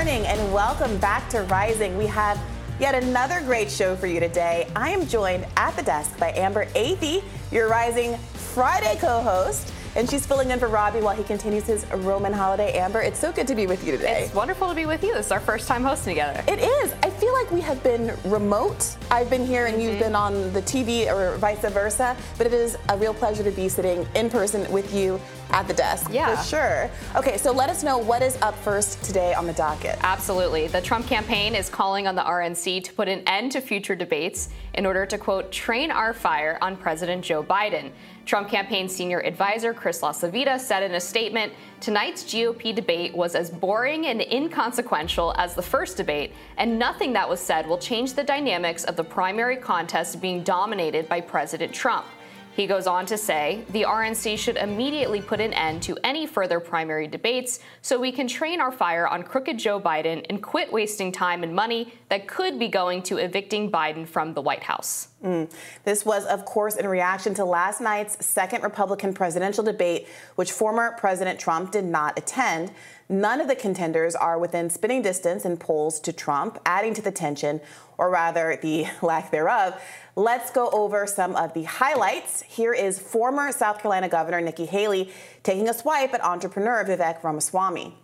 morning and welcome back to Rising. We have yet another great show for you today. I am joined at the desk by Amber Athey, your Rising Friday co host and she's filling in for Robbie while he continues his Roman holiday. Amber, it's so good to be with you today. It's wonderful to be with you. This is our first time hosting together. It is. I feel like we have been remote. I've been here and mm-hmm. you've been on the TV or vice versa, but it is a real pleasure to be sitting in person with you at the desk. Yeah. For sure. Okay, so let us know what is up first today on the docket. Absolutely. The Trump campaign is calling on the RNC to put an end to future debates in order to, quote, train our fire on President Joe Biden. Trump campaign senior advisor Chris LaCivita said in a statement tonight's GOP debate was as boring and inconsequential as the first debate, and nothing that was said will change the dynamics of the primary contest being dominated by President Trump. He goes on to say the RNC should immediately put an end to any further primary debates so we can train our fire on crooked Joe Biden and quit wasting time and money that could be going to evicting Biden from the White House. Mm. This was, of course, in reaction to last night's second Republican presidential debate, which former President Trump did not attend. None of the contenders are within spinning distance in polls to Trump, adding to the tension, or rather the lack thereof. Let's go over some of the highlights. Here is former South Carolina Governor Nikki Haley taking a swipe at entrepreneur Vivek Ramaswamy.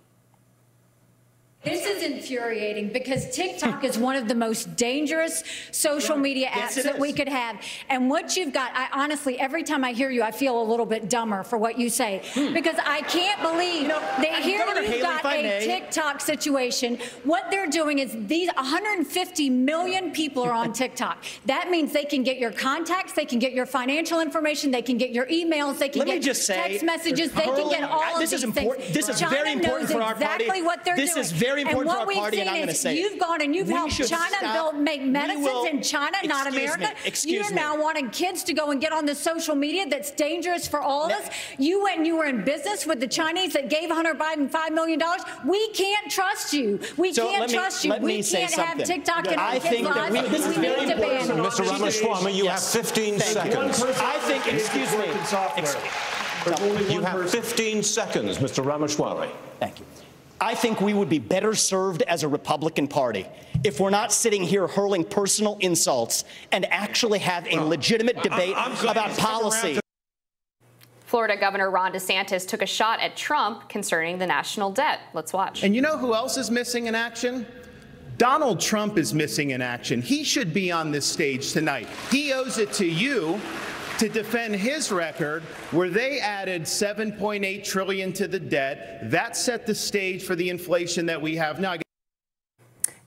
This is infuriating because TikTok is one of the most dangerous social media apps yes, that we could have. And what you've got, I honestly, every time I hear you, I feel a little bit dumber for what you say hmm. because I can't believe you know, that here you've Haley, got a may. TikTok situation. What they're doing is these 150 million people are on TikTok. That means they can get your contacts, they can get your financial information, they can get your emails, they can Let get say, text messages, they can get all of this these is important. things. This is China very important for our party. Exactly what they're this doing. is very very important and for our party, and I'm going to say You've gone and you've helped China build, make medicines will, in China, not America. Me, excuse You're me. now wanting kids to go and get on the social media that's dangerous for all of us. You went and you were in business with the Chinese that gave Hunter Biden $5 million. We can't trust you. We so can't me, trust you. We can't have TikTok and I think that we, this is very important. Mr. Ramaswamy, you yes. have 15 Thank seconds. I think, excuse me. You have 15 seconds, Mr. Ramaswamy. Thank you. I think we would be better served as a Republican Party if we're not sitting here hurling personal insults and actually have a legitimate debate about policy. Florida Governor Ron DeSantis took a shot at Trump concerning the national debt. Let's watch. And you know who else is missing in action? Donald Trump is missing in action. He should be on this stage tonight. He owes it to you to defend his record where they added 7.8 trillion to the debt. That set the stage for the inflation that we have now.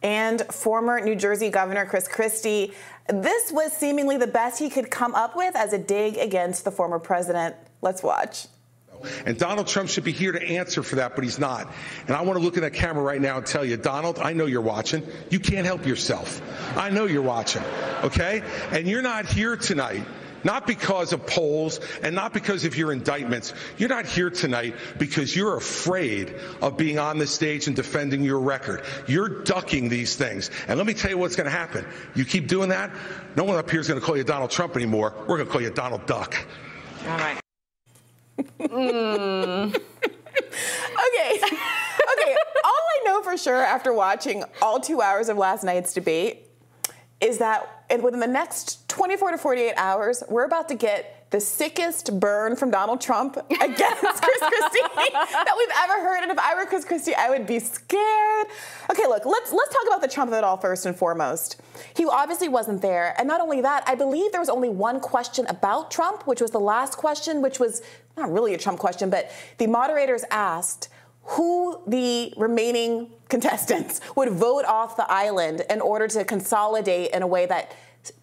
And former New Jersey Governor Chris Christie, this was seemingly the best he could come up with as a dig against the former president. Let's watch. And Donald Trump should be here to answer for that, but he's not. And I want to look at that camera right now and tell you, Donald, I know you're watching. You can't help yourself. I know you're watching, okay? And you're not here tonight not because of polls and not because of your indictments. You're not here tonight because you're afraid of being on the stage and defending your record. You're ducking these things. And let me tell you what's going to happen. You keep doing that, no one up here is going to call you Donald Trump anymore. We're going to call you Donald Duck. All right. mm. okay. Okay. All I know for sure after watching all two hours of last night's debate is that within the next 24 to 48 hours, we're about to get the sickest burn from Donald Trump against Chris Christie that we've ever heard. And if I were Chris Christie, I would be scared. Okay, look, let's let's talk about the Trump of it all first and foremost. He obviously wasn't there, and not only that, I believe there was only one question about Trump, which was the last question, which was not really a Trump question, but the moderators asked who the remaining contestants would vote off the island in order to consolidate in a way that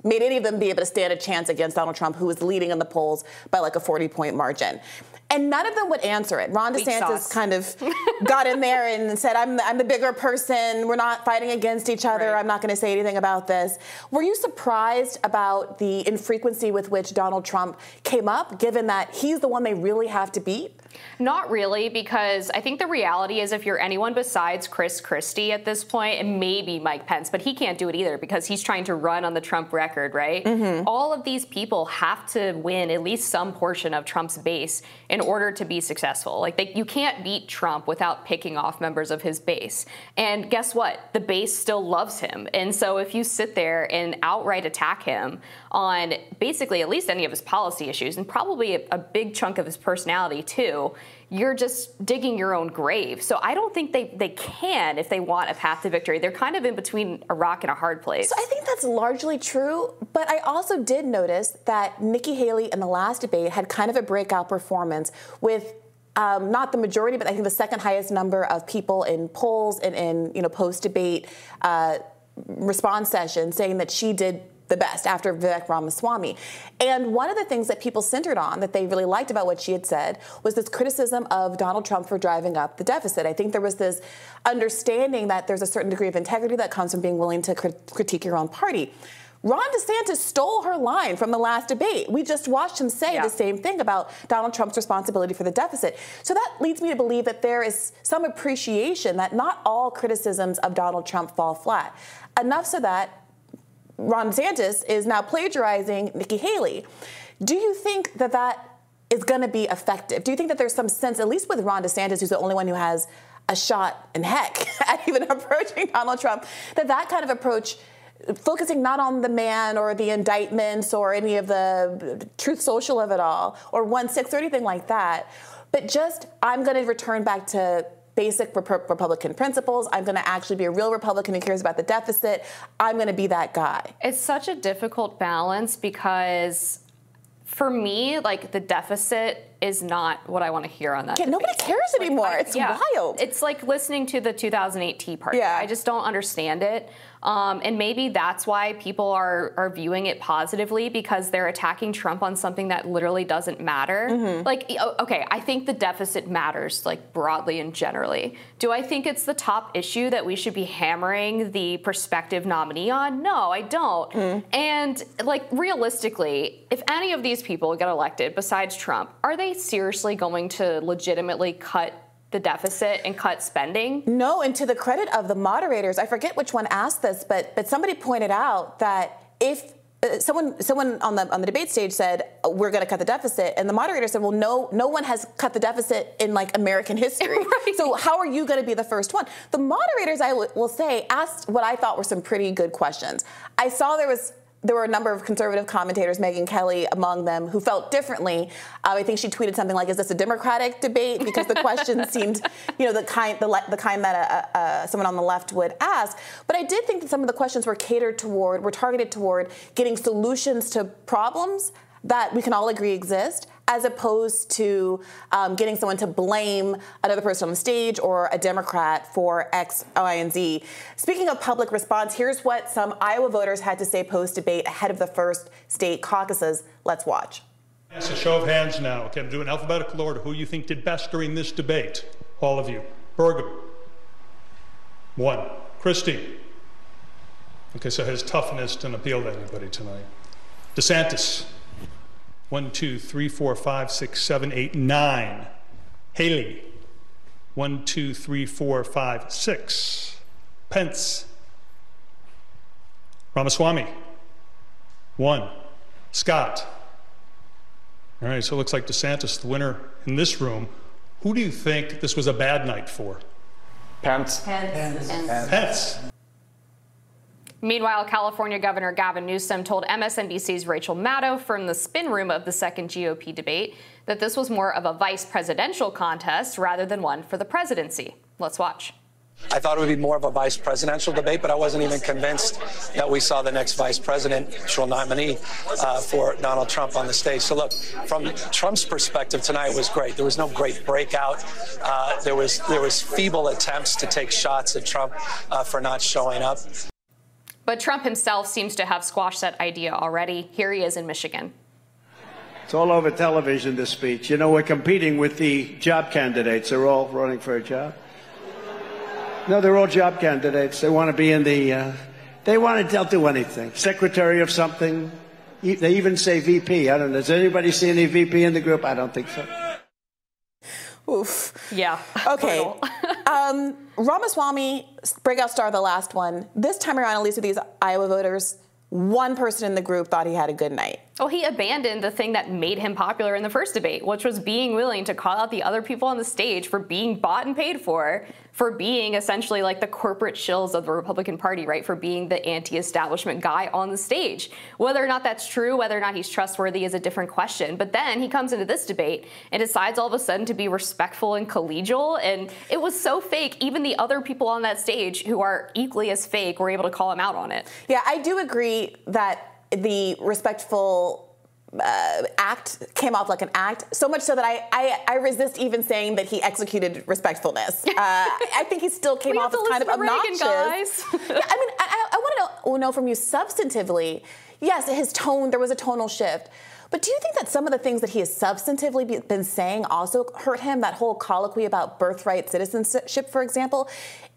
made any of them be able to stand a chance against Donald Trump, who was leading in the polls by like a 40 point margin. And none of them would answer it. Ron DeSantis kind of got in there and said, I'm, I'm the bigger person. We're not fighting against each other. Right. I'm not going to say anything about this. Were you surprised about the infrequency with which Donald Trump came up, given that he's the one they really have to beat? Not really, because I think the reality is if you're anyone besides Chris Christie at this point, and maybe Mike Pence, but he can't do it either because he's trying to run on the Trump record, right? Mm-hmm. All of these people have to win at least some portion of Trump's base in order to be successful. Like they, you can't beat Trump without picking off members of his base. And guess what? The base still loves him. And so if you sit there and outright attack him on basically at least any of his policy issues and probably a, a big chunk of his personality too, you're just digging your own grave. So I don't think they, they can if they want a path to victory. They're kind of in between a rock and a hard place. So I think that's largely true, but I also did notice that Nikki Haley in the last debate had kind of a breakout performance with um, not the majority, but I think the second highest number of people in polls and in you know post debate uh, response sessions saying that she did the best after Vivek Ramaswamy. And one of the things that people centered on that they really liked about what she had said was this criticism of Donald Trump for driving up the deficit. I think there was this understanding that there's a certain degree of integrity that comes from being willing to crit- critique your own party. Ron DeSantis stole her line from the last debate. We just watched him say yeah. the same thing about Donald Trump's responsibility for the deficit. So that leads me to believe that there is some appreciation that not all criticisms of Donald Trump fall flat. Enough so that Ron DeSantis is now plagiarizing Nikki Haley. Do you think that that is going to be effective? Do you think that there's some sense, at least with Ron DeSantis, who's the only one who has a shot in heck at even approaching Donald Trump, that that kind of approach, focusing not on the man or the indictments or any of the truth social of it all, or one six or anything like that, but just I'm going to return back to basic Rep- Republican principles. I'm going to actually be a real Republican who cares about the deficit. I'm going to be that guy. It's such a difficult balance because for me, like the deficit is not what I want to hear on that. Yeah, nobody cares like, anymore. I, it's yeah, wild. It's like listening to the 2008 Tea Party. Yeah. I just don't understand it. Um, and maybe that's why people are, are viewing it positively because they're attacking Trump on something that literally doesn't matter. Mm-hmm. Like, okay, I think the deficit matters, like broadly and generally. Do I think it's the top issue that we should be hammering the prospective nominee on? No, I don't. Mm. And, like, realistically, if any of these people get elected besides Trump, are they seriously going to legitimately cut the deficit and cut spending? No, and to the credit of the moderators, I forget which one asked this, but but somebody pointed out that if uh, someone someone on the on the debate stage said we're going to cut the deficit and the moderator said well no no one has cut the deficit in like american history right. so how are you going to be the first one the moderators I w- will say asked what i thought were some pretty good questions i saw there was there were a number of conservative commentators, Megyn Kelly among them, who felt differently. Uh, I think she tweeted something like, "Is this a Democratic debate?" Because the question seemed, you know, the kind the, the kind that a, a, someone on the left would ask. But I did think that some of the questions were catered toward, were targeted toward getting solutions to problems that we can all agree exist as opposed to um, getting someone to blame another person on the stage or a Democrat for X, Y, and Z. Speaking of public response, here's what some Iowa voters had to say post debate ahead of the first state caucuses. Let's watch. It's a show of hands now. Okay, I'm doing alphabetical order. Who you think did best during this debate? All of you. Burgum. One. Christie. Okay, so his toughness didn't appeal to anybody tonight. DeSantis. One, two, three, four, five, six, seven, eight, nine. Haley. One, two, three, four, five, six. Pence. Ramaswamy. One. Scott. All right, so it looks like DeSantis, the winner in this room. Who do you think this was a bad night for? Pence. Pence. Pence. Pence. Meanwhile, California Governor Gavin Newsom told MSNBC's Rachel Maddow from the spin room of the second GOP debate that this was more of a vice presidential contest rather than one for the presidency. Let's watch. I thought it would be more of a vice presidential debate, but I wasn't even convinced that we saw the next vice presidential nominee uh, for Donald Trump on the stage. So, look, from Trump's perspective, tonight was great. There was no great breakout. Uh, there was there was feeble attempts to take shots at Trump uh, for not showing up. But Trump himself seems to have squashed that idea already. Here he is in Michigan. It's all over television, this speech. You know, we're competing with the job candidates. They're all running for a job. No, they're all job candidates. They want to be in the, uh, they want to, they'll do anything. Secretary of something. They even say VP. I don't know. Does anybody see any VP in the group? I don't think so. Oof. Yeah. Okay. um, Ramaswamy, breakout star, the last one. This time around, at least with these Iowa voters, one person in the group thought he had a good night. Well, he abandoned the thing that made him popular in the first debate, which was being willing to call out the other people on the stage for being bought and paid for, for being essentially like the corporate shills of the Republican Party, right? For being the anti establishment guy on the stage. Whether or not that's true, whether or not he's trustworthy is a different question. But then he comes into this debate and decides all of a sudden to be respectful and collegial. And it was so fake, even the other people on that stage who are equally as fake were able to call him out on it. Yeah, I do agree that the respectful uh, act came off like an act, so much so that I, I, I resist even saying that he executed respectfulness. Uh, I think he still came off as kind of obnoxious. guys. yeah, I mean, I, I want to know from you substantively. Yes, his tone, there was a tonal shift. But do you think that some of the things that he has substantively been saying also hurt him? That whole colloquy about birthright citizenship, for example,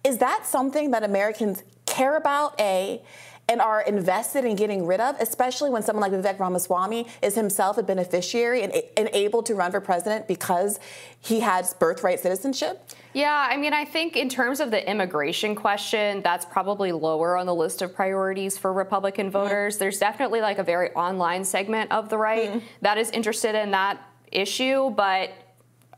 is that something that Americans care about? A and are invested in getting rid of, especially when someone like Vivek Ramaswamy is himself a beneficiary and, and able to run for president because he has birthright citizenship? Yeah, I mean, I think in terms of the immigration question, that's probably lower on the list of priorities for Republican mm-hmm. voters. Mm-hmm. There's definitely like a very online segment of the right mm-hmm. that is interested in that issue, but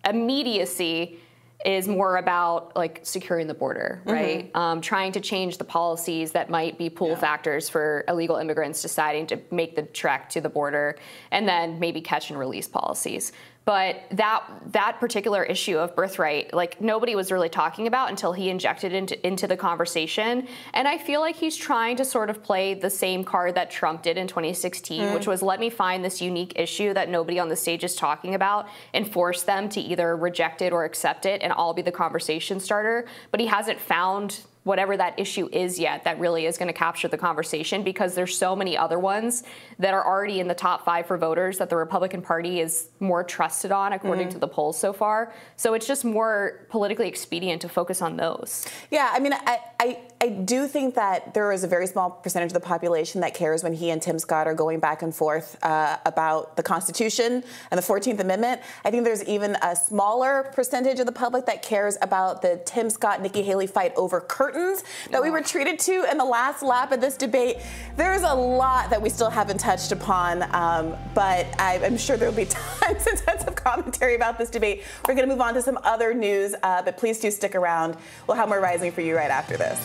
immediacy is more about like securing the border, mm-hmm. right? Mm-hmm. Um, trying to change the policies that might be pull yeah. factors for illegal immigrants deciding to make the trek to the border, and then maybe catch and release policies. But that that particular issue of birthright, like nobody was really talking about until he injected into into the conversation. And I feel like he's trying to sort of play the same card that Trump did in 2016, mm. which was let me find this unique issue that nobody on the stage is talking about and force them to either reject it or accept it, and I'll be the conversation starter. But he hasn't found whatever that issue is yet that really is going to capture the conversation because there's so many other ones that are already in the top five for voters that the Republican Party is more trusted on according mm-hmm. to the polls so far. So it's just more politically expedient to focus on those. Yeah, I mean, I, I, I do think that there is a very small percentage of the population that cares when he and Tim Scott are going back and forth uh, about the Constitution and the 14th Amendment. I think there's even a smaller percentage of the public that cares about the Tim Scott Nikki Haley fight over curtains that we were treated to in the last lap of this debate. There's a lot that we still haven't touched upon, um, but I, am sure there'll be tons and tons of commentary about this debate. We're going to move on to some other news, uh, but please do stick around. We'll have more rising for you right after this.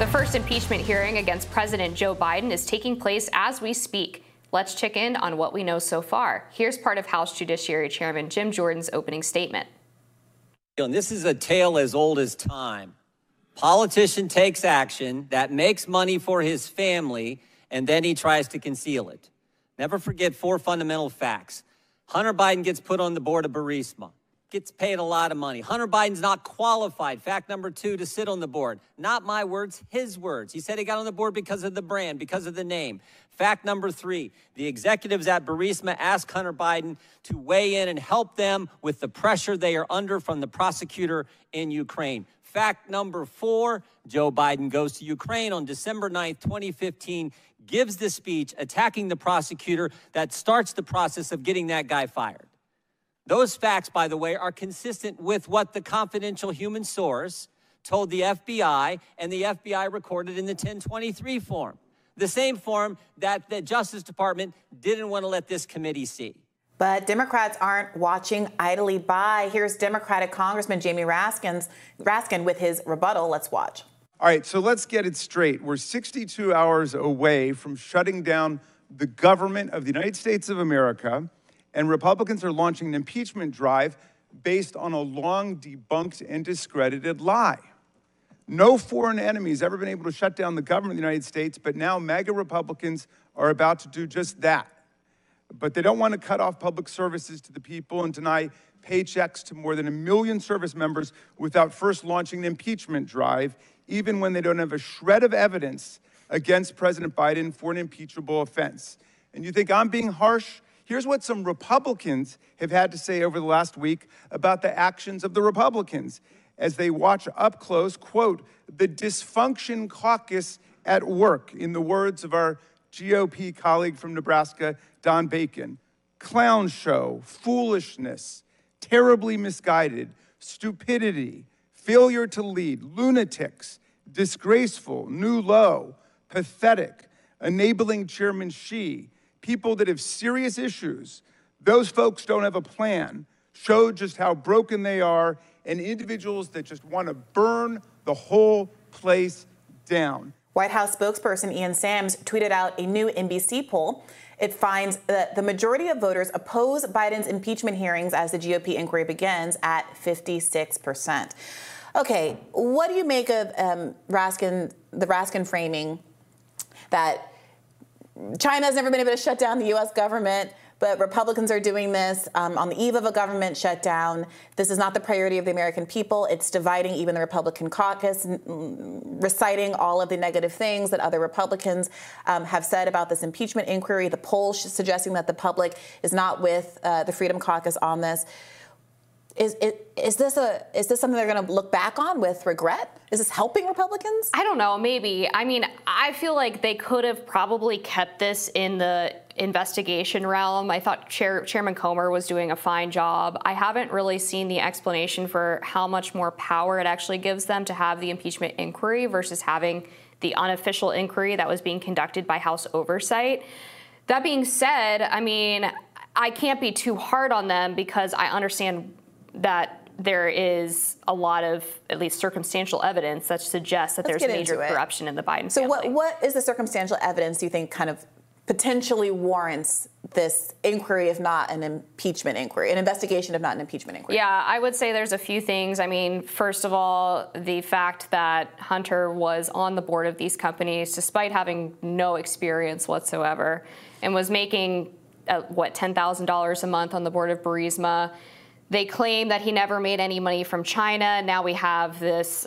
The first impeachment hearing against President Joe Biden is taking place as we speak. Let's check in on what we know so far. Here's part of House Judiciary Chairman Jim Jordan's opening statement. This is a tale as old as time. Politician takes action that makes money for his family, and then he tries to conceal it. Never forget four fundamental facts. Hunter Biden gets put on the board of Burisma gets paid a lot of money. Hunter Biden's not qualified. Fact number two to sit on the board. Not my words, his words. He said he got on the board because of the brand, because of the name. Fact number three the executives at Burisma asked Hunter Biden to weigh in and help them with the pressure they are under from the prosecutor in Ukraine. Fact number four Joe Biden goes to Ukraine on December 9th, 2015, gives the speech attacking the prosecutor that starts the process of getting that guy fired. Those facts, by the way, are consistent with what the confidential human source told the FBI and the FBI recorded in the 1023 form. The same form that the Justice Department didn't want to let this committee see. But Democrats aren't watching idly by. Here's Democratic Congressman Jamie Raskins, Raskin with his rebuttal. Let's watch. All right, so let's get it straight. We're 62 hours away from shutting down the government of the United States of America and Republicans are launching an impeachment drive based on a long debunked and discredited lie. No foreign enemy has ever been able to shut down the government of the United States, but now MAGA Republicans are about to do just that. But they don't want to cut off public services to the people and deny paychecks to more than a million service members without first launching an impeachment drive, even when they don't have a shred of evidence against President Biden for an impeachable offense. And you think I'm being harsh? Here's what some Republicans have had to say over the last week about the actions of the Republicans as they watch up close, quote, the dysfunction caucus at work, in the words of our GOP colleague from Nebraska, Don Bacon. Clown show, foolishness, terribly misguided, stupidity, failure to lead, lunatics, disgraceful, new low, pathetic, enabling Chairman Xi, people that have serious issues. Those folks don't have a plan, show just how broken they are, and individuals that just want to burn the whole place down. White House spokesperson Ian Sams tweeted out a new NBC poll. It finds that the majority of voters oppose Biden's impeachment hearings as the GOP inquiry begins at 56%. Okay, what do you make of um, Raskin, the Raskin framing that China has never been able to shut down the U.S. government? but Republicans are doing this um, on the eve of a government shutdown. This is not the priority of the American people. It's dividing even the Republican caucus, reciting all of the negative things that other Republicans um, have said about this impeachment inquiry. The poll suggesting that the public is not with uh, the Freedom Caucus on this. Is, is, is, this a is this something they're going to look back on with regret? Is this helping Republicans? I don't know. Maybe. I mean, I feel like they could have probably kept this in the investigation realm. I thought Chair, Chairman Comer was doing a fine job. I haven't really seen the explanation for how much more power it actually gives them to have the impeachment inquiry versus having the unofficial inquiry that was being conducted by House oversight. That being said, I mean, I can't be too hard on them because I understand that there is a lot of at least circumstantial evidence that suggests that Let's there's major corruption in the Biden so family. what what is the circumstantial evidence you think kind of potentially warrants this inquiry, if not an impeachment inquiry, an investigation, if not an impeachment inquiry? Yeah, I would say there's a few things. I mean, first of all, the fact that Hunter was on the board of these companies despite having no experience whatsoever and was making, uh, what, $10,000 a month on the board of Burisma they claim that he never made any money from China. Now we have this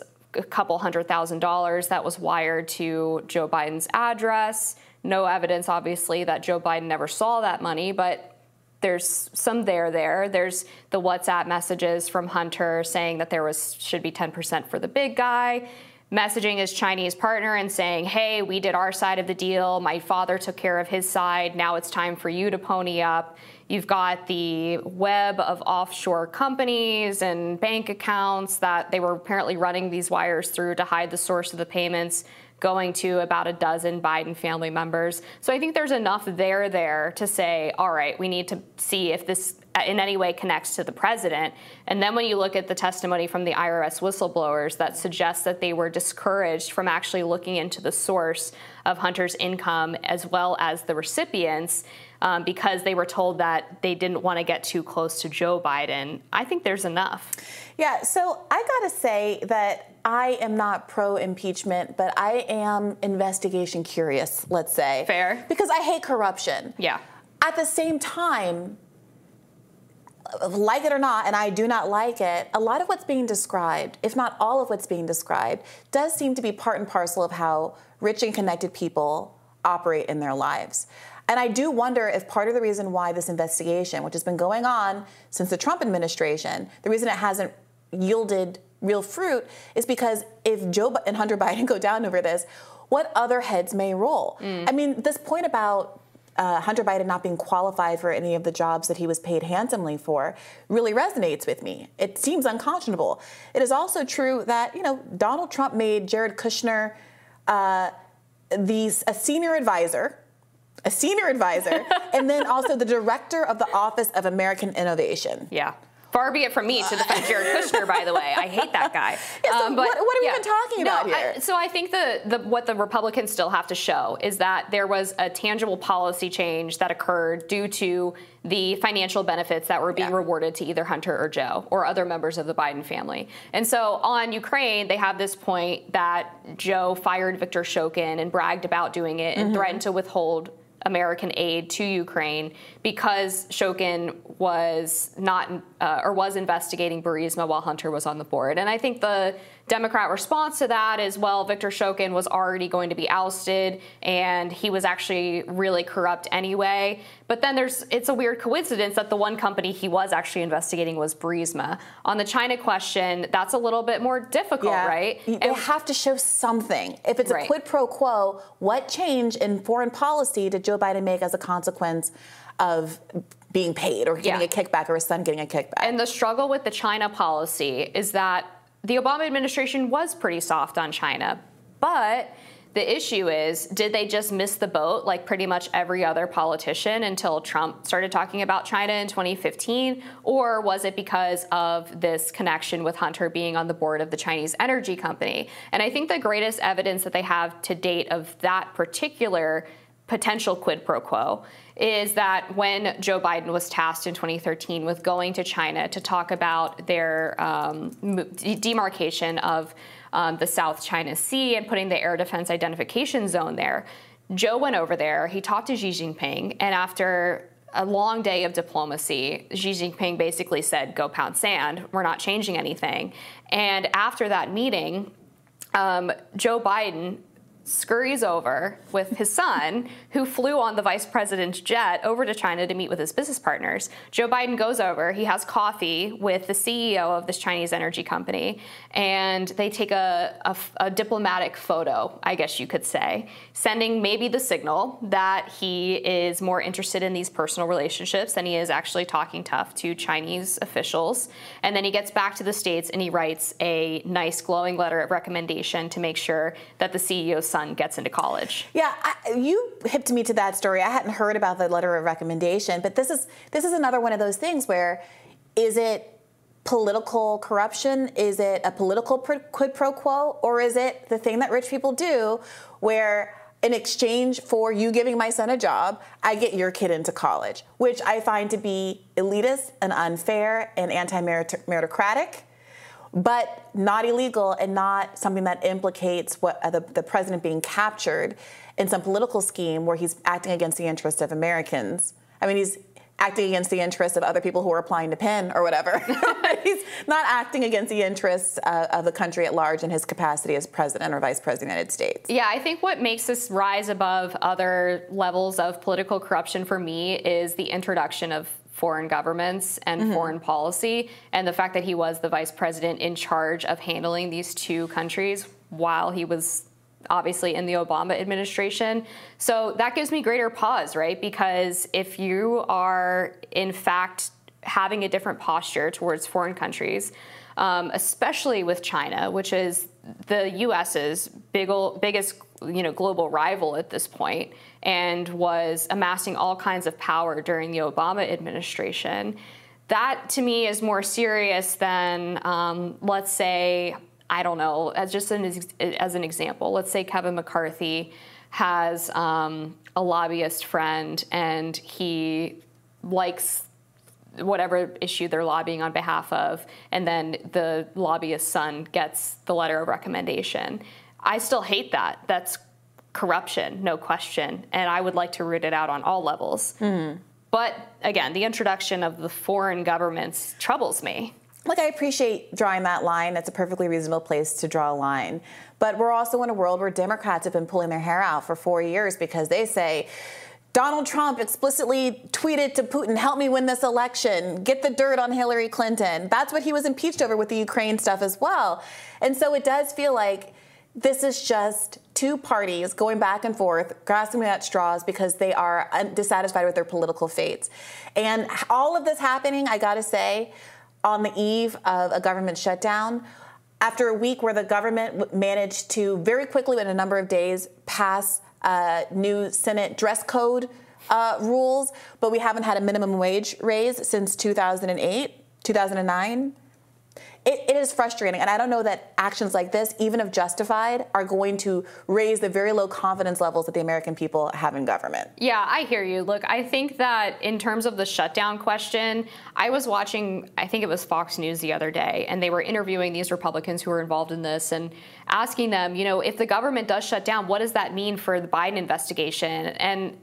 couple hundred thousand dollars that was wired to Joe Biden's address. No evidence, obviously, that Joe Biden never saw that money, but there's some there there. There's the WhatsApp messages from Hunter saying that there was should be 10% for the big guy messaging his Chinese partner and saying, hey, we did our side of the deal. My father took care of his side. Now it's time for you to pony up. You've got the web of offshore companies and bank accounts that they were apparently running these wires through to hide the source of the payments going to about a dozen Biden family members. So I think there's enough there there to say, all right, we need to see if this in any way connects to the president. And then when you look at the testimony from the IRS whistleblowers that suggests that they were discouraged from actually looking into the source of Hunter's income as well as the recipients, um, because they were told that they didn't want to get too close to Joe Biden. I think there's enough. Yeah, so I got to say that I am not pro impeachment, but I am investigation curious, let's say. Fair. Because I hate corruption. Yeah. At the same time, like it or not, and I do not like it, a lot of what's being described, if not all of what's being described, does seem to be part and parcel of how rich and connected people operate in their lives. And I do wonder if part of the reason why this investigation, which has been going on since the Trump administration, the reason it hasn't yielded real fruit is because if Joe and Hunter Biden go down over this, what other heads may roll? Mm. I mean, this point about uh, Hunter Biden not being qualified for any of the jobs that he was paid handsomely for really resonates with me. It seems unconscionable. It is also true that you know Donald Trump made Jared Kushner uh, the a senior advisor a senior advisor, and then also the director of the Office of American Innovation. Yeah. Far be it from me to defend Jared Kushner, by the way. I hate that guy. Yeah, so um, but, what, what, are we yeah. even talking about no, here? I, so I think the, the what the Republicans still have to show is that there was a tangible policy change that occurred due to the financial benefits that were being yeah. rewarded to either Hunter or Joe or other members of the Biden family. And so on Ukraine, they have this point that Joe fired Viktor Shokin and bragged about doing it and mm-hmm. threatened to withhold American aid to Ukraine because Shokin was not uh, or was investigating Burisma while Hunter was on the board. And I think the Democrat response to that is well, Viktor Shokin was already going to be ousted and he was actually really corrupt anyway. But then there's it's a weird coincidence that the one company he was actually investigating was Burisma. On the China question, that's a little bit more difficult, yeah. right? They and, have to show something. If it's right. a quid pro quo, what change in foreign policy did Joe Biden make as a consequence of being paid or getting yeah. a kickback or his son getting a kickback? And the struggle with the China policy is that the Obama administration was pretty soft on China, but the issue is, did they just miss the boat like pretty much every other politician until Trump started talking about China in 2015? Or was it because of this connection with Hunter being on the board of the Chinese energy company? And I think the greatest evidence that they have to date of that particular potential quid pro quo is that when Joe Biden was tasked in 2013 with going to China to talk about their um, demarcation of um, the South China Sea and putting the air defense identification zone there. Joe went over there, he talked to Xi Jinping, and after a long day of diplomacy, Xi Jinping basically said, Go pound sand, we're not changing anything. And after that meeting, um, Joe Biden scurries over with his son, who flew on the vice president's jet over to China to meet with his business partners. Joe Biden goes over, he has coffee with the CEO of this Chinese energy company, and they take a, a, a diplomatic photo, I guess you could say, sending maybe the signal that he is more interested in these personal relationships than he is actually talking tough to Chinese officials. And then he gets back to the States and he writes a nice, glowing letter of recommendation to make sure that the CEO's son gets into college. Yeah, I, you hipped me to that story. I hadn't heard about the letter of recommendation, but this is this is another one of those things where is it political corruption? Is it a political quid pro quo? Or is it the thing that rich people do where in exchange for you giving my son a job, I get your kid into college, which I find to be elitist and unfair and anti meritocratic but not illegal and not something that implicates what uh, the, the president being captured in some political scheme where he's acting against the interests of Americans. I mean, he's acting against the interests of other people who are applying to Penn or whatever. he's not acting against the interests uh, of the country at large in his capacity as president or vice president of the United States. Yeah, I think what makes this rise above other levels of political corruption for me is the introduction of foreign governments and mm-hmm. foreign policy, and the fact that he was the vice president in charge of handling these two countries while he was obviously in the Obama administration. So that gives me greater pause, right? Because if you are, in fact, having a different posture towards foreign countries, um, especially with China, which is the U.S.'s big, biggest you know, global rival at this point, and was amassing all kinds of power during the Obama administration. That to me is more serious than, um, let's say, I don't know, as just an, as an example, let's say Kevin McCarthy has um, a lobbyist friend and he likes whatever issue they're lobbying on behalf of, and then the lobbyist's son gets the letter of recommendation. I still hate that. That's corruption, no question, and I would like to root it out on all levels. Mm. But again, the introduction of the foreign governments troubles me. Look, I appreciate drawing that line. That's a perfectly reasonable place to draw a line. But we're also in a world where Democrats have been pulling their hair out for four years because they say, Donald Trump explicitly tweeted to Putin, help me win this election, get the dirt on Hillary Clinton. That's what he was impeached over with the Ukraine stuff as well. And so it does feel like this is just two parties going back and forth, grasping at straws because they are dissatisfied with their political fates. And all of this happening, I gotta say, on the eve of a government shutdown, after a week where the government managed to very quickly, in a number of days, pass new Senate dress code uh, rules, but we haven't had a minimum wage raise since 2008, 2009 it, it is frustrating. And I don't know that actions like this, even if justified, are going to raise the very low confidence levels that the American people have in government. Yeah, I hear you. Look, I think that in terms of the shutdown question, I was watching, I think it was Fox News the other day, and they were interviewing these Republicans who were involved in this and asking them, you know, if the government does shut down, what does that mean for the Biden investigation? And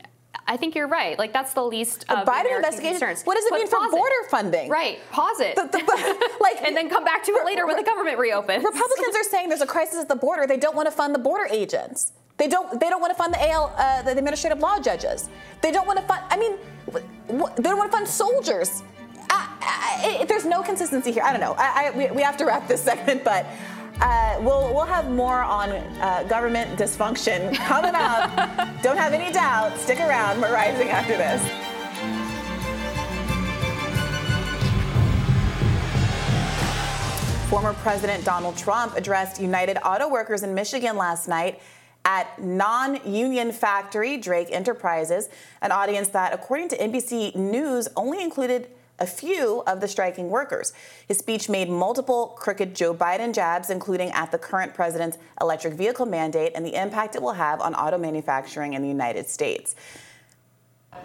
I think you're right. Like that's the least of Biden American investigation. Concerns. What does it but mean for border it. funding? Right. Pause it. The, the, like, and then come back to it later when the government reopens. Republicans are saying there's a crisis at the border. They don't want to fund the border agents. They don't. They don't want to fund the AL, uh, the administrative law judges. They don't want to fund. I mean, they don't want to fund soldiers. I, I, it, there's no consistency here. I don't know. I, we, we have to wrap this segment, but uh, we'll, we'll have more on uh, government dysfunction coming up. Don't have any doubt. Stick around. We're rising after this. Former President Donald Trump addressed United Auto Workers in Michigan last night at non union factory Drake Enterprises, an audience that, according to NBC News, only included a few of the striking workers. His speech made multiple crooked Joe Biden jabs, including at the current president's electric vehicle mandate and the impact it will have on auto manufacturing in the United States.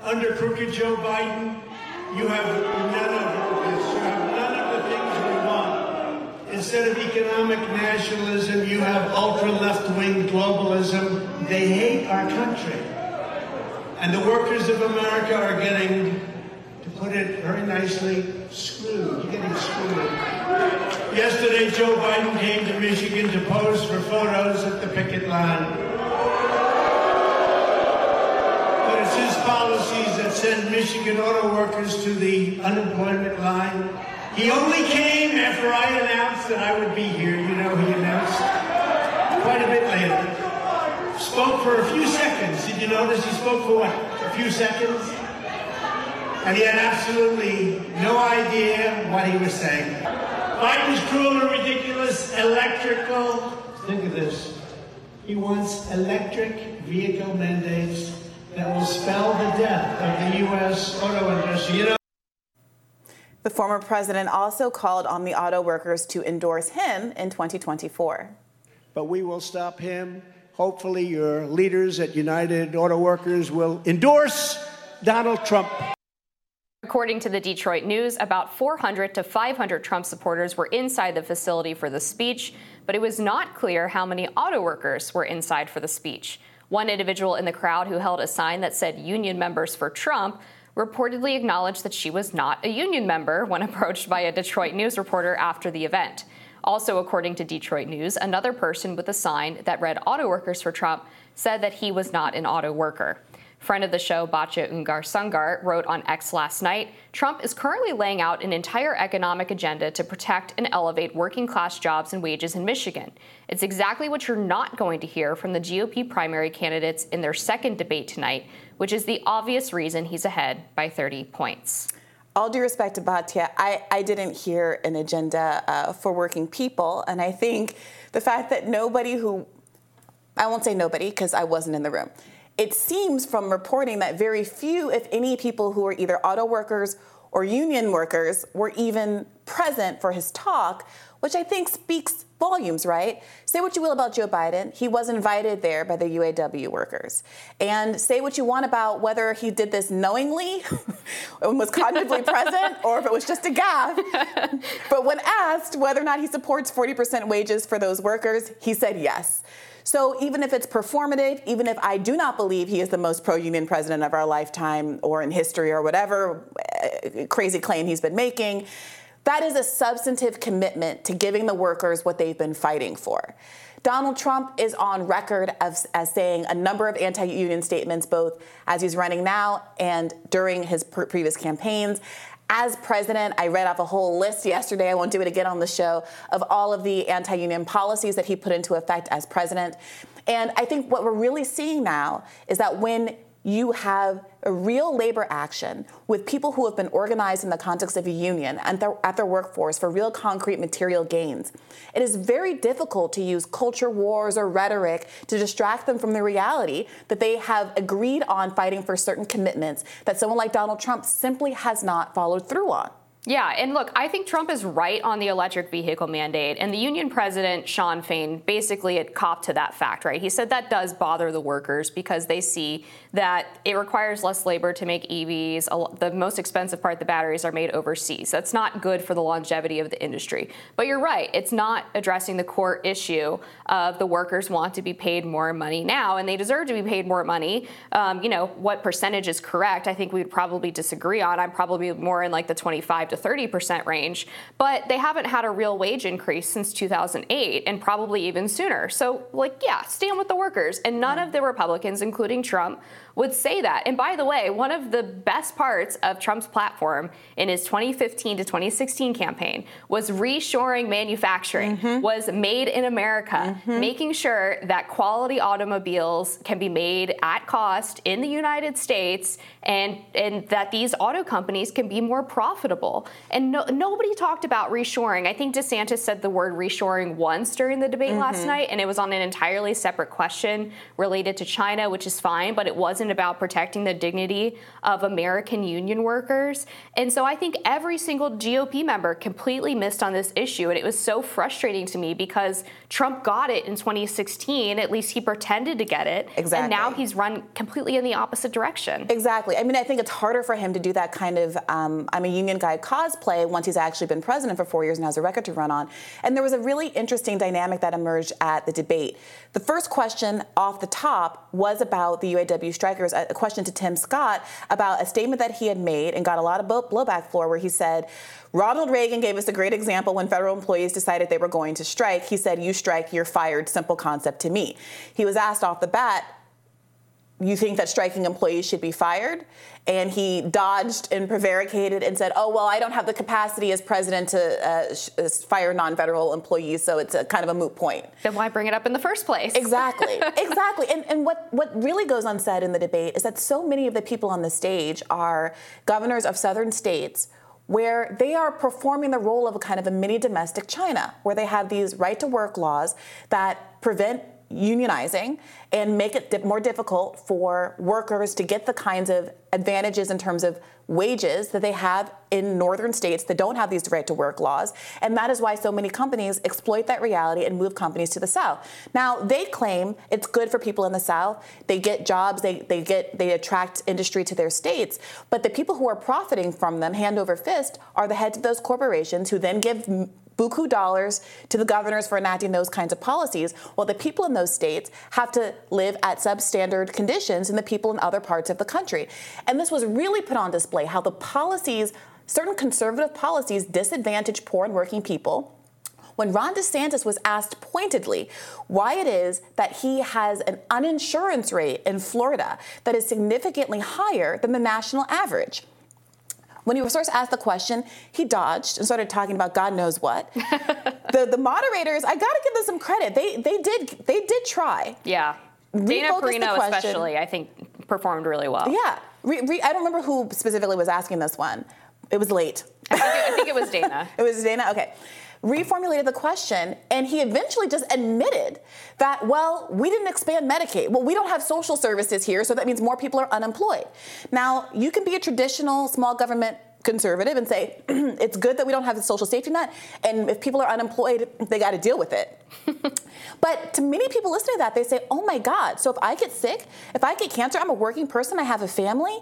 Under crooked Joe Biden, you have none of this. You have none of the things we want. Instead of economic nationalism, you have ultra left wing globalism. They hate our country. And the workers of America are getting put it very nicely, screwed. Getting screwed. Yesterday, Joe Biden came to Michigan to pose for photos at the picket line. But it's his policies that send Michigan auto workers to the unemployment line. He only came after I announced that I would be here. You know, he announced quite a bit later. Spoke for a few seconds. Did you notice he spoke for what? A few seconds? And he had absolutely no idea what he was saying. Biden's cruel and ridiculous electrical. Think of this. He wants electric vehicle mandates that will spell the death of the U.S. auto industry. You know. The former president also called on the auto workers to endorse him in 2024. But we will stop him. Hopefully, your leaders at United Auto Workers will endorse Donald Trump. According to the Detroit News, about 400 to 500 Trump supporters were inside the facility for the speech, but it was not clear how many auto workers were inside for the speech. One individual in the crowd who held a sign that said Union members for Trump reportedly acknowledged that she was not a union member when approached by a Detroit News reporter after the event. Also, according to Detroit News, another person with a sign that read Auto Workers for Trump said that he was not an auto worker. Friend of the show, Batya Ungar Sargon, wrote on X last night Trump is currently laying out an entire economic agenda to protect and elevate working class jobs and wages in Michigan. It's exactly what you're not going to hear from the GOP primary candidates in their second debate tonight, which is the obvious reason he's ahead by 30 points. All due respect to Batya, I, I didn't hear an agenda uh, for working people. And I think the fact that nobody who, I won't say nobody because I wasn't in the room, it seems from reporting that very few, if any, people who are either auto workers or union workers were even present for his talk, which I think speaks volumes, right? Say what you will about Joe Biden, he was invited there by the UAW workers. And say what you want about whether he did this knowingly and was cognitively present or if it was just a gaffe. but when asked whether or not he supports 40% wages for those workers, he said yes. So even if it's performative, even if I do not believe he is the most pro union president of our lifetime or in history or whatever eh, crazy claim he's been making, that is a substantive commitment to giving the workers what they've been fighting for. Donald Trump is on record as, as saying a number of anti union statements, both as he's running now and during his previous campaigns as president, I read off a whole list yesterday. I won't do it again on the show of all of the anti union policies that he put into effect as president. And I think what we're really seeing now is that when you have a real labor action with people who have been organized in the context of a union and at their workforce for real concrete material gains. It is very difficult to use culture wars or rhetoric to distract them from the reality that they have agreed on fighting for certain commitments that someone like Donald Trump simply has not followed through on. Yeah, and look, I think Trump is right on the electric vehicle mandate. And the union president, Shawn Fain, basically it copped to that fact, right? He said that does bother the workers because they see that it requires less labor to make EVs. The most expensive part, the batteries, are made overseas. That's not good for the longevity of the industry. But you're right, it's not addressing the core issue of the workers want to be paid more money now, and they deserve to be paid more money. Um, you know, what percentage is correct, I think we'd probably disagree on. I'm probably more in like the 25 to to 30% range, but they haven't had a real wage increase since 2008 and probably even sooner. So, like, yeah, stand with the workers. And none of the Republicans, including Trump, would say that. And by the way, one of the best parts of Trump's platform in his 2015 to 2016 campaign was reshoring manufacturing, mm-hmm. was made in America, mm-hmm. making sure that quality automobiles can be made at cost in the United States and, and that these auto companies can be more profitable. And no, nobody talked about reshoring. I think DeSantis said the word reshoring once during the debate mm-hmm. last night, and it was on an entirely separate question related to China, which is fine, but it wasn't about protecting the dignity of American union workers. And so I think every single GOP member completely missed on this issue. And it was so frustrating to me because Trump got it in 2016. At least he pretended to get it. Exactly. And now he's run completely in the opposite direction. Exactly. I mean, I think it's harder for him to do that kind of um, I'm a union guy cosplay once he's actually been president for four years and has a record to run on. And there was a really interesting dynamic that emerged at the debate. The first question off the top was about the UAW a question to Tim Scott about a statement that he had made and got a lot of blowback for, where he said, Ronald Reagan gave us a great example when federal employees decided they were going to strike. He said, You strike, you're fired. Simple concept to me. He was asked off the bat, you think that striking employees should be fired? And he dodged and prevaricated and said, oh, well, I don't have the capacity as president to uh, sh- uh, fire non federal employees, so it's a kind of a moot point. Then why bring it up in the first place? Exactly, exactly. And, and what, what really goes unsaid in the debate is that so many of the people on the stage are governors of southern states where they are performing the role of a kind of a mini domestic China, where they have these right to work laws that prevent unionizing and make it more difficult for workers to get the kinds of advantages in terms of wages that they have in northern states that don't have these right to work laws. And that is why so many companies exploit that reality and move companies to the south. Now, they claim it's good for people in the south. They get jobs, they, they get they attract industry to their states. But the people who are profiting from them hand over fist are the heads of those corporations who then give buku dollars to the governors for enacting those kinds of policies, while the people in those states have to live at substandard conditions than the people in other parts of the country. And this was really put on display how the policies, certain conservative policies, disadvantage poor and working people when Ron DeSantis was asked pointedly why it is that he has an uninsurance rate in Florida that is significantly higher than the national average. When he was first asked the question, he dodged and started talking about God knows what. the the moderators, I gotta give them some credit. They they did they did try. Yeah. Dana Perino especially, I think, performed really well. Yeah. Re, re, I don't remember who specifically was asking this one. It was late. I think it, I think it was Dana. it was Dana. Okay reformulated the question, and he eventually just admitted that, well, we didn't expand Medicaid. Well, we don't have social services here, so that means more people are unemployed. Now, you can be a traditional small government conservative and say it's good that we don't have the social safety net and if people are unemployed they got to deal with it but to many people listening to that they say oh my god so if i get sick if i get cancer i'm a working person i have a family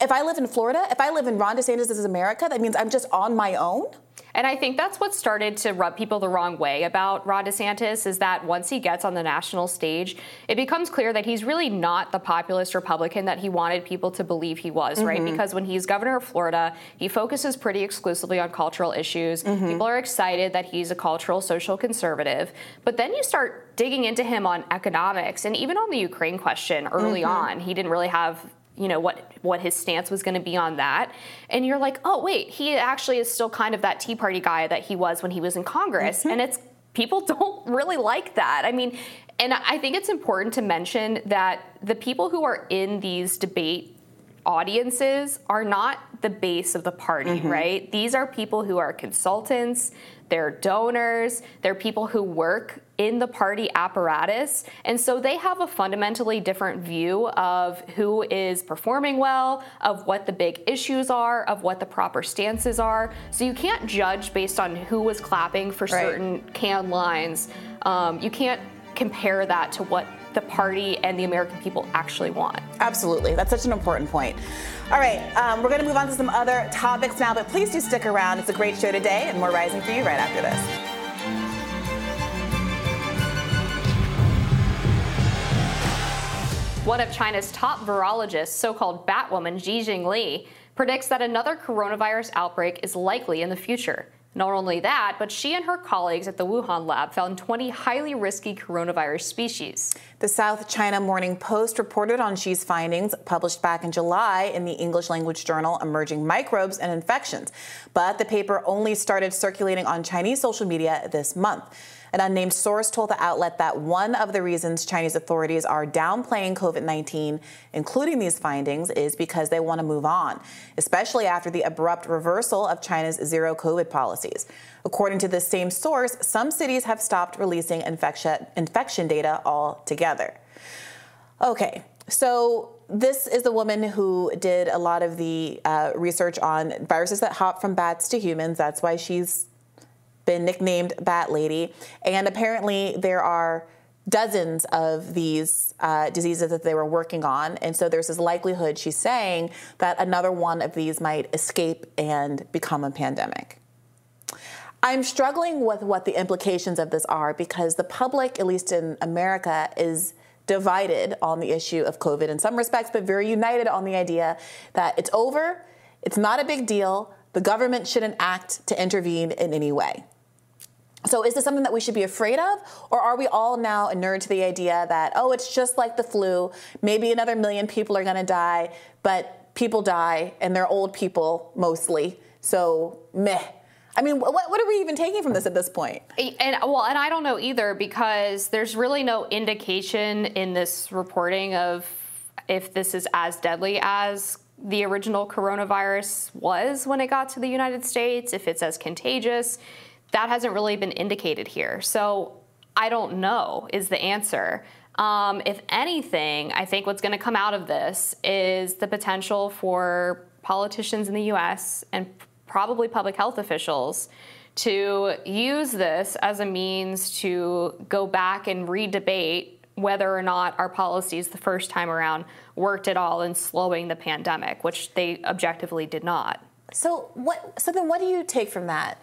if i live in florida if i live in ron desantis' america that means i'm just on my own and I think that's what started to rub people the wrong way about Ron DeSantis is that once he gets on the national stage, it becomes clear that he's really not the populist Republican that he wanted people to believe he was, mm-hmm. right? Because when he's governor of Florida, he focuses pretty exclusively on cultural issues. Mm-hmm. People are excited that he's a cultural social conservative. But then you start digging into him on economics and even on the Ukraine question early mm-hmm. on. He didn't really have you know what what his stance was going to be on that. And you're like oh wait he actually is still kind of that tea party guy that he was when he was in congress. Mm-hmm. and it's people don't really like that. I mean and i think it's important to mention that the people who are in these debate audiences are not the base of the party mm-hmm. right? These are people who are consultants they're donors, they're people who work in the party apparatus. And so they have a fundamentally different view of who is performing well, of what the big issues are, of what the proper stances are. So you can't judge based on who was clapping for right. certain can lines. Um, you can't compare that to what the party and the American people actually want. Absolutely. That's such an important point. All right, um, we're going to move on to some other topics now, but please do stick around. It's a great show today, and more Rising for you right after this. One of China's top virologists, so called Batwoman Shi Zhengli, predicts that another coronavirus outbreak is likely in the future. Not only that, but she and her colleagues at the Wuhan lab found 20 highly risky coronavirus species. The South China Morning Post reported on Shi's findings, published back in July in the English language journal Emerging Microbes and Infections. But the paper only started circulating on Chinese social media this month. An unnamed source told the outlet that one of the reasons Chinese authorities are downplaying COVID 19, including these findings, is because they want to move on, especially after the abrupt reversal of China's zero COVID policies. According to this same source, some cities have stopped releasing infection, data altogether. Okay, so this is the woman who did a lot of the uh, research on viruses that hop from bats to humans. That's why she's been nicknamed Bat Lady. And apparently, there are dozens of these uh, diseases that they were working on. And so there's this likelihood, she's saying, that another one of these might escape and become a pandemic. I'm struggling with what the implications of this are because the public, at least in America, is divided on the issue of COVID in some respects, but very united on the idea that it's over, it's not a big deal, the government shouldn't act to intervene in any way. So is this something that we should be afraid of? Or are we all now inured to the idea that, oh, it's just like the flu, maybe another million people are gonna die, but people die and they're old people mostly. So meh. I mean, what, what, are we even taking from this at this point? And well, and I don't know either because there's really no indication in this reporting of if this is as deadly as the original coronavirus was when it got to the United States, if it's as contagious that hasn't really been indicated here. So I don't know is the answer. Um, if anything, I think what's going to come out of this is the potential for politicians in the US and probably public health officials to use this as a means to go back and re-debate whether or not our policies the first time around worked at all in slowing the pandemic, which they objectively did not. So what so then what do you take from that?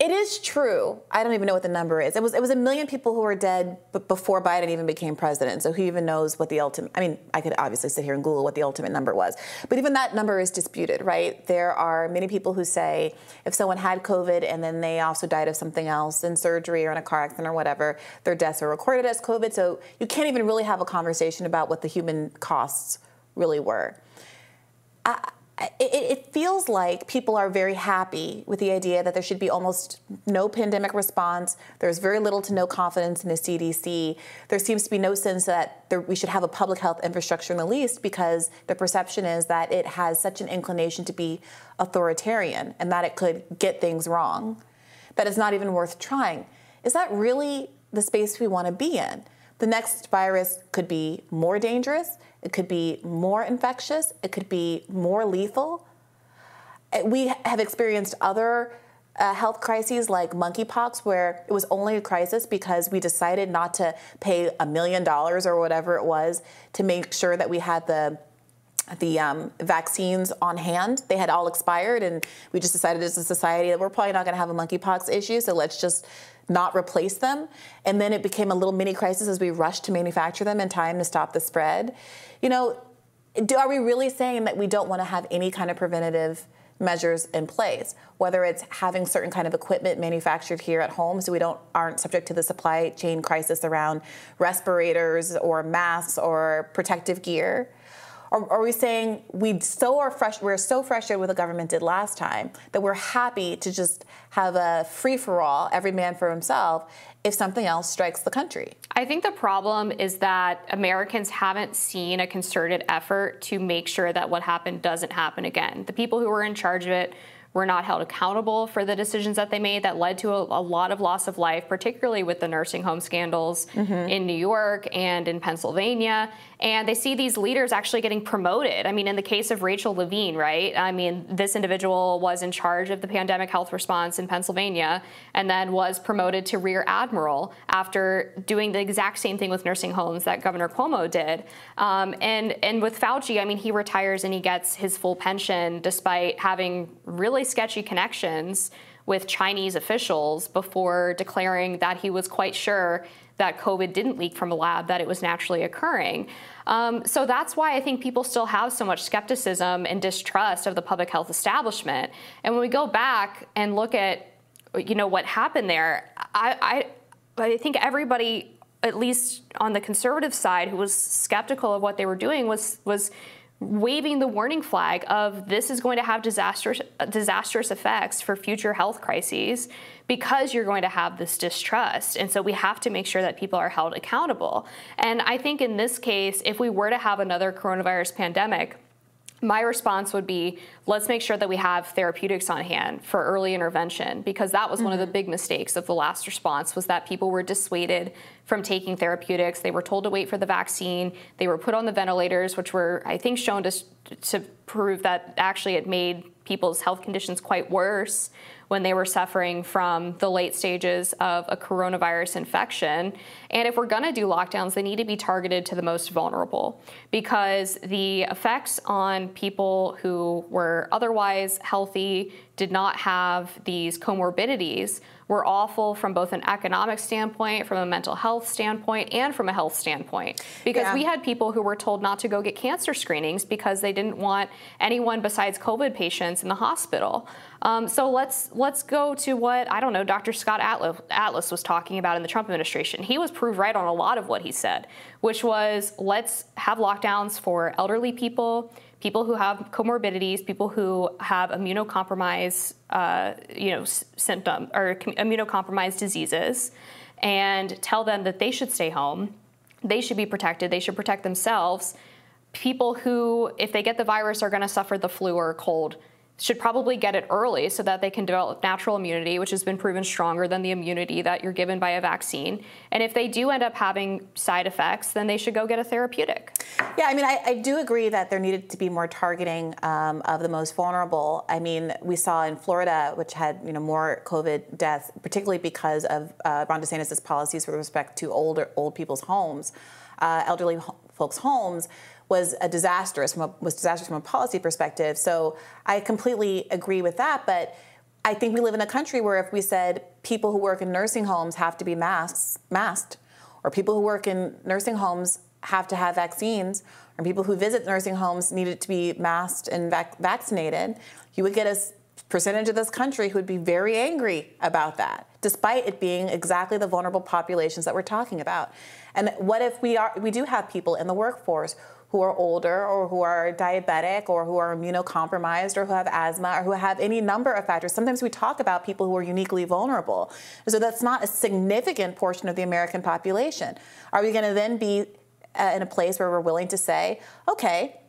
It is true. I don't even know what the number is. It was it was a million people who were dead before Biden even became president. So who even knows what the ultimate? I mean, I could obviously sit here and Google what the ultimate number was, but even that number is disputed, right? There are many people who say if someone had COVID and then they also died of something else in surgery or in a car accident or whatever, their deaths are recorded as COVID. So you can't even really have a conversation about what the human costs really were. I, it, it, feels like people are very happy with the idea that there should be almost no pandemic response. There's very little to no confidence in the CDC. There seems to be no sense that there, we should have a public health infrastructure in the least because the perception is that it has such an inclination to be authoritarian and that it could get things wrong, that it's not even worth trying. Is that really the space we want to be in? The next virus could be more dangerous it could be more infectious, it could be more lethal. Uh, we have experienced other uh, health crises like monkeypox, where it was only a crisis because we decided not to pay a million dollars or whatever it was to make sure that we had the the um, vaccines on hand. They had all expired, and we just decided as a society that we're probably not going to have a monkeypox issue, so let's just not replace them. And then it became a little mini crisis as we rushed to manufacture them in time to stop the spread. You know, do, are we really saying that we don't want to have any kind of preventative measures in place, whether it's having certain kind of equipment manufactured here at home so we don't aren't subject to the supply chain crisis around respirators or masks or protective gear? Or are we saying we so are fresh, we're so frustrated with what the government did last time that we're happy to just have a free for all, every man for himself, if something else strikes the country? I think the problem is that Americans haven't seen a concerted effort to make sure that what happened doesn't happen again. The people who were in charge of it were not held accountable for the decisions that they made that led to a, a lot of loss of life, particularly with the nursing home scandals mm-hmm. in New York and in Pennsylvania. And they see these leaders actually getting promoted. I mean, in the case of Rachel Levine, right? I mean, this individual was in charge of the pandemic health response in Pennsylvania and then was promoted to rear admiral after doing the exact same thing with nursing homes that Governor Cuomo did. Um, and, and with Fauci, I mean, he retires and he gets his full pension despite having really really sketchy connections with Chinese officials before declaring that he was quite sure that COVID didn't leak from a lab, that it was naturally occurring. Um, so that's why I think people still have so much skepticism and distrust of the public health establishment. And when we go back and look at, you know, what happened there, I, I, I think everybody, at least on the conservative side, who was skeptical of what they were doing, was was waving the warning flag of this is going to have disastrous disastrous effects for future health crises because you're going to have this distrust. And so we have to make sure that people are held accountable. And I think in this case, if we were to have another coronavirus pandemic, my response would be let's make sure that we have therapeutics on hand for early intervention because that was mm-hmm. one of the mm-hmm. big mistakes of the last response was that people were dissuaded from taking therapeutics they were told to wait for the vaccine they were put on the ventilators which were i think shown to, to prove that actually it made people's health conditions quite worse when they were suffering from the late stages of a coronavirus infection. And if we're going to do lockdowns, they need to be targeted to the most vulnerable because the effects on people who were otherwise healthy, did not have these comorbidities, were awful from both an economic standpoint, from a mental health standpoint, and from a health standpoint. Because yeah. we had people who were told not to go get cancer screenings because they didn't want anyone besides COVID patients in the hospital. Um, so let's let's go to what I don't know. Dr. Scott Atlas, Atlas was talking about in the Trump administration. He was proved right on a lot of what he said, which was let's have lockdowns for elderly people people who have comorbidities, people who have immunocompromised, uh, you know, symptom or immunocompromised diseases, and tell them that they should stay home, they should be protected, they should protect themselves. People who, if they get the virus, are going to suffer the flu or cold should probably get it early so that they can develop natural immunity, which has been proven stronger than the immunity that you're given by a vaccine. And if they do end up having side effects, then they should go get a therapeutic. Yeah, I mean, I, I do agree that there needed to be more targeting um, of the most vulnerable. I mean, we saw in Florida, which had you know more COVID deaths, particularly because of uh, Ron DeSantis' policies with respect to older old people's homes, uh, elderly ho- folks' homes was a disastrous from a, was disastrous from a policy perspective. So I completely agree with that, but I think we live in a country where if we said people who work in nursing homes have to be masks, masked, or people who work in nursing homes have to have vaccines, or people who visit nursing homes needed to be masked and vac- vaccinated, you would get a percentage of this country who would be very angry about that, despite it being exactly the vulnerable populations that we're talking about. And what if we are we do have people in the workforce who are older or who are diabetic or who are immunocompromised or who have asthma or who have any number of factors. Sometimes we talk about people who are uniquely vulnerable. So that's not a significant portion of the American population. Are we going to then be uh, in a place where we're willing to say, okay,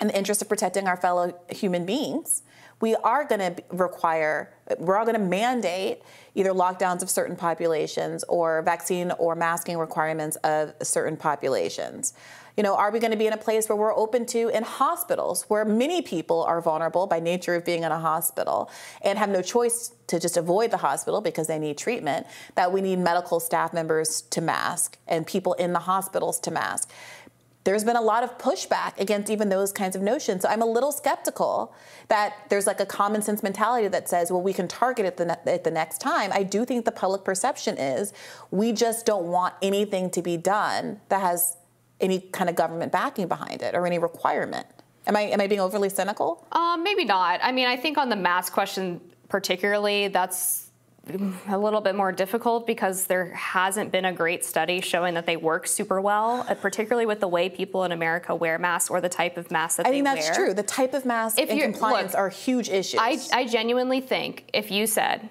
in the interest of protecting our fellow human beings, we are going to require, we're all going to mandate either lockdowns of certain populations or vaccine or masking requirements of certain populations. You know, are we going to be in a place where we're open to in hospitals where many people are vulnerable by nature of being in a hospital and have no choice to just avoid the hospital because they need treatment, that we need medical staff members to mask and people in the hospitals to mask? there's been a lot of pushback against even those kinds of notions. So I'm a little skeptical that there's like a common sense mentality that says, well, we can target it the, ne- the next time. I do think the public perception is we just don't want anything to be done that has any kind of government backing behind it or any requirement. Am I am I being overly cynical? Um, maybe not. I mean, I think on the mask question particularly, that's a little bit more difficult because there hasn't been a great study showing that they work super well, uh, particularly with the way people in America wear masks or the type of mask that I they wear. I think that's true. The type of mask if and compliance look, are huge issues. I, I genuinely think if you said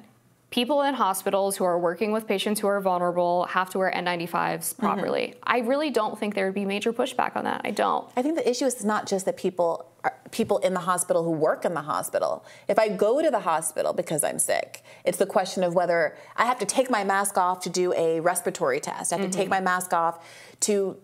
people in hospitals who are working with patients who are vulnerable have to wear N95s mm-hmm. properly. Mm-hmm. I really don't think there would be major pushback on that. I don't. I think the issue is not just that people are, people in the hospital who work in the hospital. If I go to the hospital because I'm sick, it's the question of whether I have to take my mask off to do a respiratory test. I have mm-hmm. to take mm-hmm. my mask off to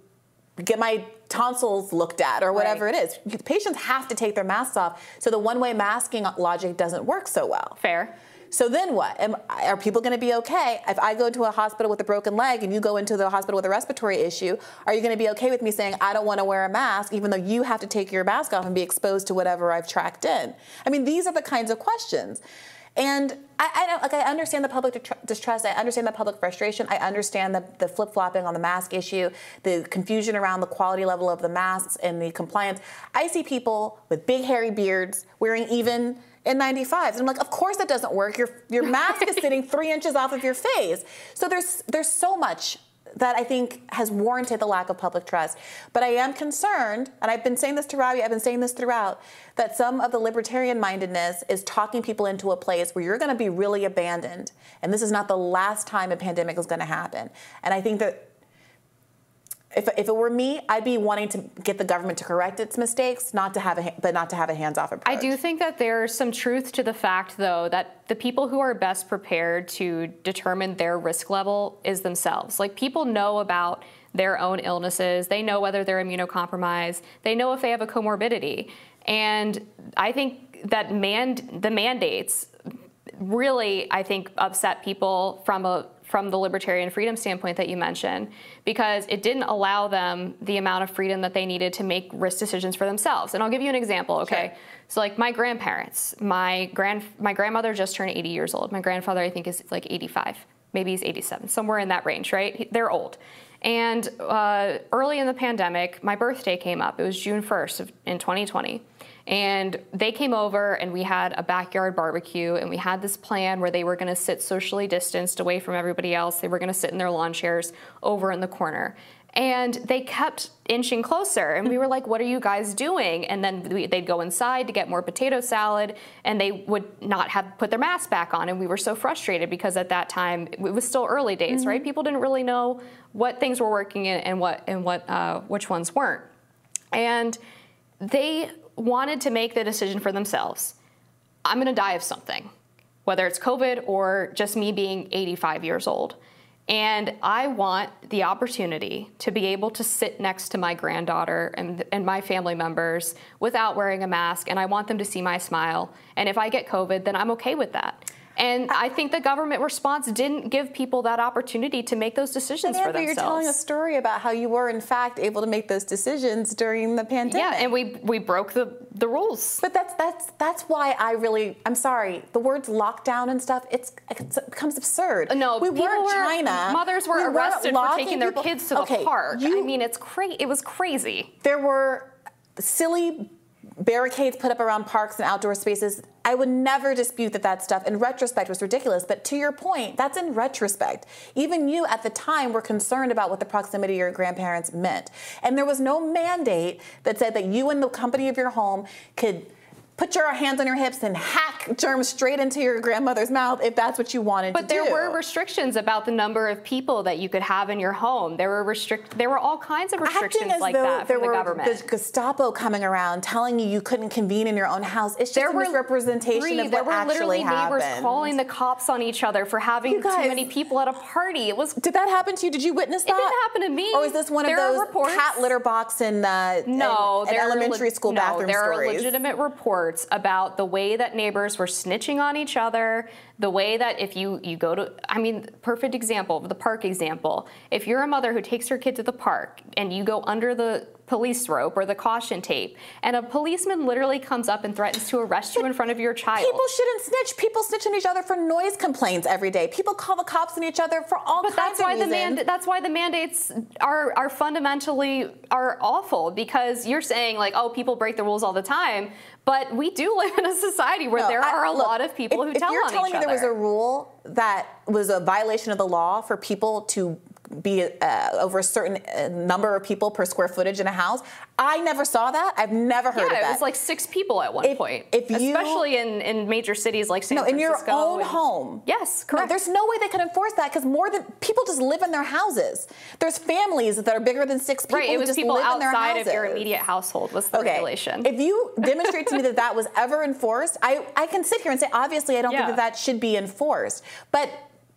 get my tonsils looked at or whatever right. it is. Patients have to take their masks off, so the one-way masking logic doesn't work so well. Fair. So then what? Am, are people going to be okay if I go to a hospital with a broken leg and you go into the hospital with a respiratory issue? Are you going to be okay with me saying I don't want to wear a mask, even though you have to take your mask off and be exposed to whatever I've tracked in? I mean, these are the kinds of questions. And I, I like. I understand the public distrust. I understand the public frustration. I understand the, the flip flopping on the mask issue, the confusion around the quality level of the masks and the compliance. I see people with big hairy beards wearing even N95s. And I'm like, of course that doesn't work. Your your mask is sitting three inches off of your face. So there's there's so much that I think has warranted the lack of public trust. But I am concerned, and I've been saying this to Robbie, I've been saying this throughout, that some of the libertarian mindedness is talking people into a place where you're going to be really abandoned. And this is not the last time a pandemic is going to happen. And I think that if, if it were me, I'd be wanting to get the government to correct its mistakes, not to have a but not to have a hands-off approach. I do think that there's some truth to the fact, though, that the people who are best prepared to determine their risk level is themselves. Like people know about their own illnesses, they know whether they're immunocompromised, they know if they have a comorbidity, and I think that man the mandates really, I think, upset people from a from the libertarian freedom standpoint that you mentioned, because it didn't allow them the amount of freedom that they needed to make risk decisions for themselves. And I'll give you an example, okay? Sure. So like my grandparents, my grand my grandmother just turned 80 years old. My grandfather I think is like 85, maybe he's 87, somewhere in that range, right? They're old. And uh, early in the pandemic, my birthday came up. It was June 1st of, in 2020. And they came over and we had a backyard barbecue and we had this plan where they were going to sit socially distanced away from everybody else. They were going to sit in their lawn chairs over in the corner. And they kept inching closer, and we were like, "What are you guys doing?" And then they'd go inside to get more potato salad, and they would not have put their mask back on, and we were so frustrated because at that time it was still early days, mm-hmm. right? People didn't really know what things were working and what and what uh, which ones weren't, and they wanted to make the decision for themselves I'm going to die of something, whether it's COVID or just me being 85 years old. And I want the opportunity to be able to sit next to my granddaughter and, and my family members without wearing a mask. And I want them to see my smile. And if I get COVID, then I'm okay with that. And I think the government response didn't give people that opportunity to make those decisions for themselves. You're telling a story about how you were, in fact, able to make those decisions during the pandemic. Yeah, and we we broke the the rules. But that's that's that's why I really I'm sorry. The words lockdown and stuff it's, it's it becomes absurd. No, we were, China. Mothers were we arrested for taking people. their kids to okay, the park. You, I mean, it's crazy. It was crazy. There were silly barricades put up around parks and outdoor spaces. I would never dispute that that stuff in retrospect was ridiculous. But to your point, that's in retrospect. Even you at the time were concerned about what the proximity of your grandparents meant. And there was no mandate that said that you and the company of your home could put your hands on your hips and hack germs straight into your grandmother's mouth if that's what you wanted but to do. But there were restrictions about the number of people that you could have in your home. There were restrict. There were all kinds of restrictions like that there from were the government. The Gestapo coming around telling you you couldn't convene in your own house. It's just there a misrepresentation three, of there were actually literally happened. neighbors calling the cops on each other for having guys, too many people at a party. It was. Did that happen to you? Did you witness that? It didn't happen to me. Or is this one there of those cat litter box in uh, no, in, in elementary school no, bathroom there stories? are legitimate reports about the way that neighbors were snitching on each other, the way that if you you go to I mean, perfect example, the park example. If you're a mother who takes her kid to the park and you go under the police rope or the caution tape, and a policeman literally comes up and threatens to arrest you in front of your child. People shouldn't snitch. People snitch on each other for noise complaints every day. People call the cops on each other for all but kinds that's why of. The manda- that's why the mandates are are fundamentally are awful because you're saying like, oh, people break the rules all the time, but we do live in a society where no, there I, are a look, lot of people if, who tell on each other. If you're telling me there was a rule that was a violation of the law for people to be uh, over a certain uh, number of people per square footage in a house. I never saw that. I've never heard yeah, of that. it was like six people at one if, point. If you, especially in, in major cities like San no, Francisco. in your own and, home. Yes, correct. No, there's no way they could enforce that because more than people just live in their houses. There's families that are bigger than six people right, it was just people outside in their houses. of your immediate household was the okay. regulation. If you demonstrate to me that that was ever enforced, I, I can sit here and say, obviously, I don't yeah. think that that should be enforced. But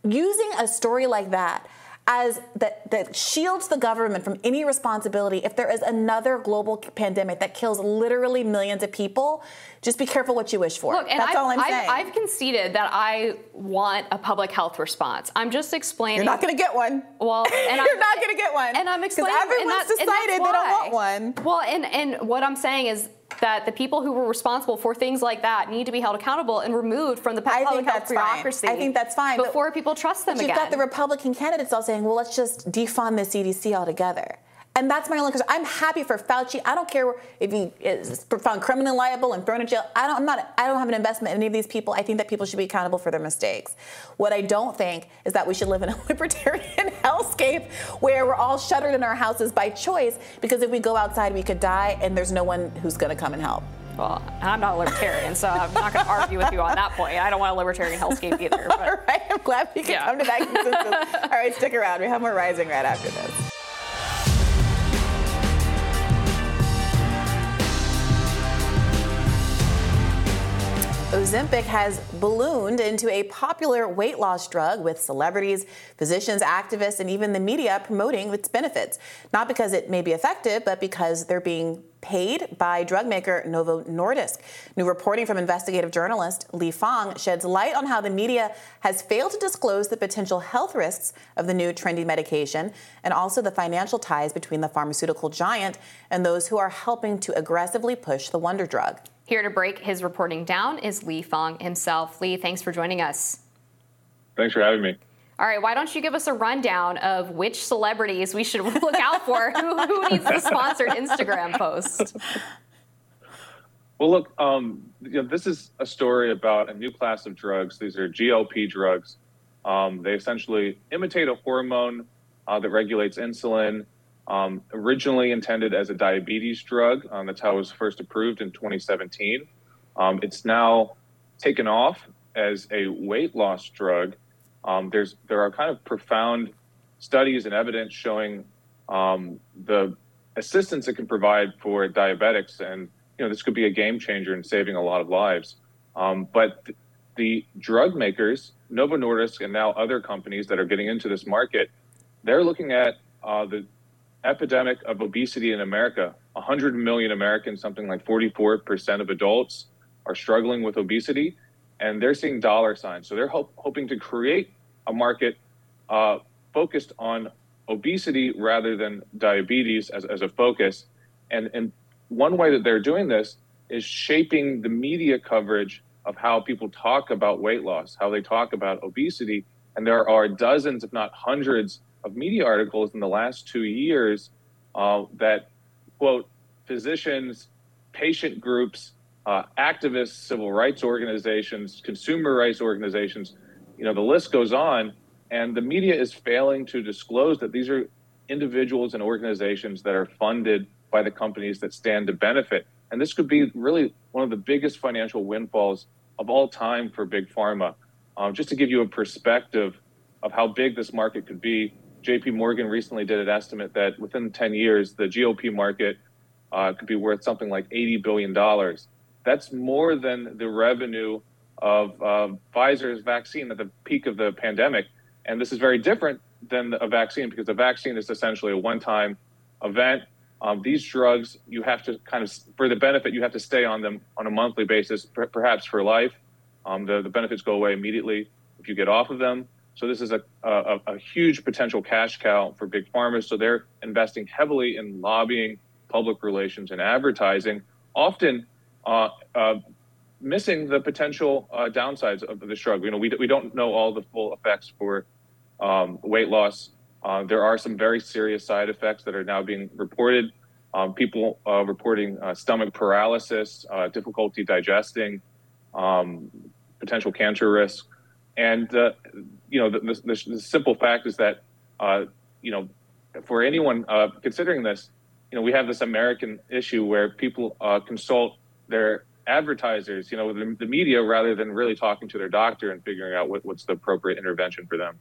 using a story like that as that, that shields the government from any responsibility. If there is another global pandemic that kills literally millions of people just be careful what you wish for. Look, that's I've, all i'm I've, saying. I've conceded that i want a public health response. I'm just explaining you're not going to get one. Well and you're I'm, not going to get one. and i'm explaining everyone's and that, decided they don't want one. Well and and what i'm saying is that the people who were responsible for things like that need to be held accountable and removed from the public health that's bureaucracy. Fine. I think that's fine. Before people trust them but again. You've got the Republican candidates all saying, well, let's just defund the CDC altogether. And that's my only concern. I'm happy for Fauci. I don't care if he is found criminally liable and thrown in jail. I don't. I'm not. I don't have an investment in any of these people. I think that people should be accountable for their mistakes. What I don't think is that we should live in a libertarian hellscape where we're all shuttered in our houses by choice because if we go outside, we could die, and there's no one who's going to come and help. Well, I'm not a libertarian, so I'm not going to argue with you on that point. I don't want a libertarian hellscape either. But. All right, I'm glad we can yeah. come to that consensus. All right, stick around. We have more Rising right after this. Ozempic has ballooned into a popular weight loss drug with celebrities, physicians, activists, and even the media promoting its benefits. Not because it may be effective, but because they're being paid by drug maker Novo Nordisk. New reporting from investigative journalist Lee Fang sheds light on how the media has failed to disclose the potential health risks of the new trendy medication and also the financial ties between the pharmaceutical giant and those who are helping to aggressively push the wonder drug. Here to break his reporting down is Lee Fang himself. Lee, thanks for joining us. Thanks for having me. All right, why don't you give us a rundown of which celebrities we should look out for? who, who, needs the sponsored Instagram post? Well, look, um, you know, this is a story about a new class of drugs. These are GLP drugs. Um, they essentially imitate a hormone uh, that regulates insulin um, originally intended as a diabetes drug, um, that's how it was first approved in 2017. Um, it's now taken off as a weight loss drug. Um, there's there are kind of profound studies and evidence showing um, the assistance it can provide for diabetics, and you know this could be a game changer in saving a lot of lives. Um, but th- the drug makers, Novo Nordisk, and now other companies that are getting into this market, they're looking at uh, the epidemic of obesity in America. 100 million Americans, something like 44% of adults, are struggling with obesity, and they're seeing dollar signs. So they're hoping to create a market uh, focused on obesity rather than diabetes as, as a focus. And, and one way that they're doing this is shaping the media coverage of how people talk about weight loss, how they talk about obesity. And there are dozens, if not hundreds, of media articles in the last two years uh, that quote physicians, patient groups, uh, activists, civil rights organizations, consumer rights organizations, you know, the list goes on. And the media is failing to disclose that these are individuals and organizations that are funded by the companies that stand to benefit. And this could be really one of the biggest financial windfalls of all time for big pharma. Um, just to give you a perspective of how big this market could be, JP Morgan recently did an estimate that within 10 years, the GLP market uh, could be worth something like $80 billion. That's more than the revenue of uh, Pfizer's vaccine at the peak of the pandemic. And this is very different than a vaccine because a vaccine is essentially a one time event. Um, these drugs, you have to kind of, for the benefit, you have to stay on them on a monthly basis, perhaps for life. Um, the, the benefits go away immediately if you get off of them. So this is a, a, a, huge potential cash cow for big farmers. So they're investing heavily in lobbying, public relations, and advertising, often uh, uh, missing the potential uh, downsides of this drug. You know, we, we don't know all the full effects for um, weight loss. Uh, there are some very serious side effects that are now being reported. Um, people uh, reporting uh, stomach paralysis, difficulty digesting, um, potential cancer risk. And you know, the, the, the, simple fact is that uh, you know, for anyone uh, considering this, you know, we have this American issue where people uh, consult their advertisers, you know, the, the, media rather than really talking to their doctor and figuring out what, what's the appropriate intervention for them.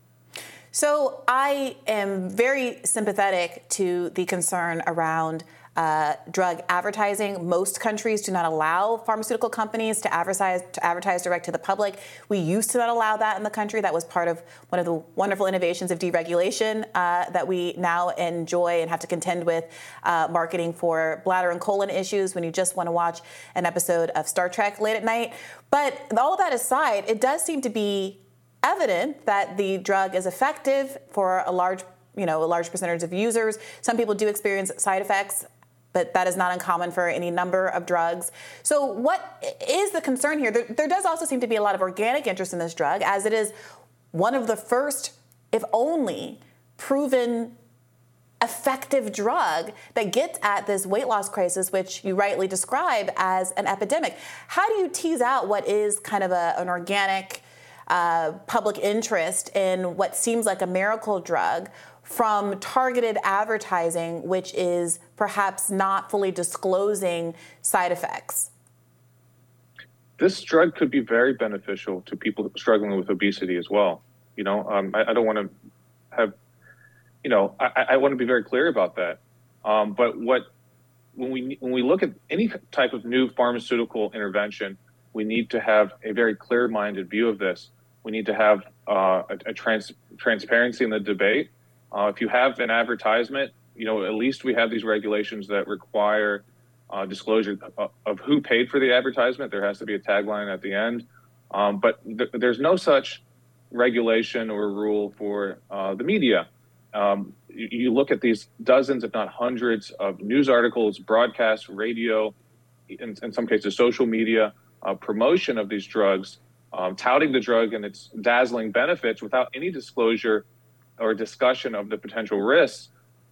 So I am very sympathetic to the concern around uh, drug advertising. Most countries do not allow pharmaceutical companies to advertise to advertise direct to the public. We used to not allow that in the country. That was part of one of the wonderful innovations of deregulation uh, that we now enjoy and have to contend with uh, marketing for bladder and colon issues when you just want to watch an episode of Star Trek late at night. But all that aside, it does seem to be evident that the drug is effective for a large you know a large percentage of users some people do experience side effects but that is not uncommon for any number of drugs. So, what is the concern here? There, there, does also seem to be a lot of organic interest in this drug, as it is one of the first, if only, proven effective drug that gets at this weight loss crisis, which you rightly describe as an epidemic. How do you tease out what is kind of a, an organic uh, public interest in what seems like a miracle drug from targeted advertising, which is perhaps not fully disclosing side effects? This drug could be very beneficial to people struggling with obesity as well. You know, um, I, I, don't want to have, you know, I, I want to be very clear about that. Um, but what when we when we look at any type of new pharmaceutical intervention, we need to have a very clear-minded view of this. We need to have uh, a, a trans, transparency in the debate uh, if you have an advertisement, you know, at least we have these regulations that require uh, disclosure of, who paid for the advertisement. There has to be a tagline at the end. Um, but th- there's no such regulation or rule for uh, the media. Um, you, you, look at these dozens, if not hundreds, of news articles, broadcasts, radio, in, in some cases, social media uh, promotion of these drugs, um, touting the drug and its dazzling benefits without any disclosure or discussion of the potential risks,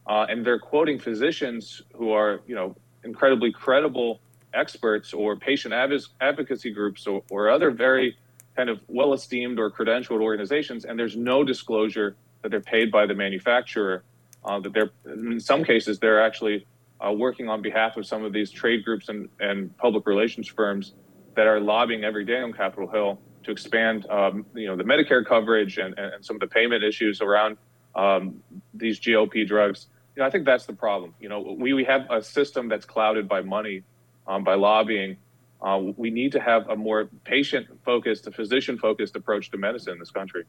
uh, and they're quoting physicians who are, you know, incredibly credible experts or patient advocacy groups or, or other very kind of well-esteemed or credentialed organizations, and there's no disclosure that they're paid by the manufacturer. Uh, that they're in some cases they're actually uh, working on behalf of some of these trade groups and, and public relations firms that are lobbying every day on Capitol Hill to expand, um, you know, the Medicare coverage and, and some of the payment issues around um, these GLP drugs. You know, I think that's the problem. You know, we, we have a system that's clouded by money, um, by lobbying. Uh, we need to have a more patient-focused, a physician-focused approach to medicine in this country.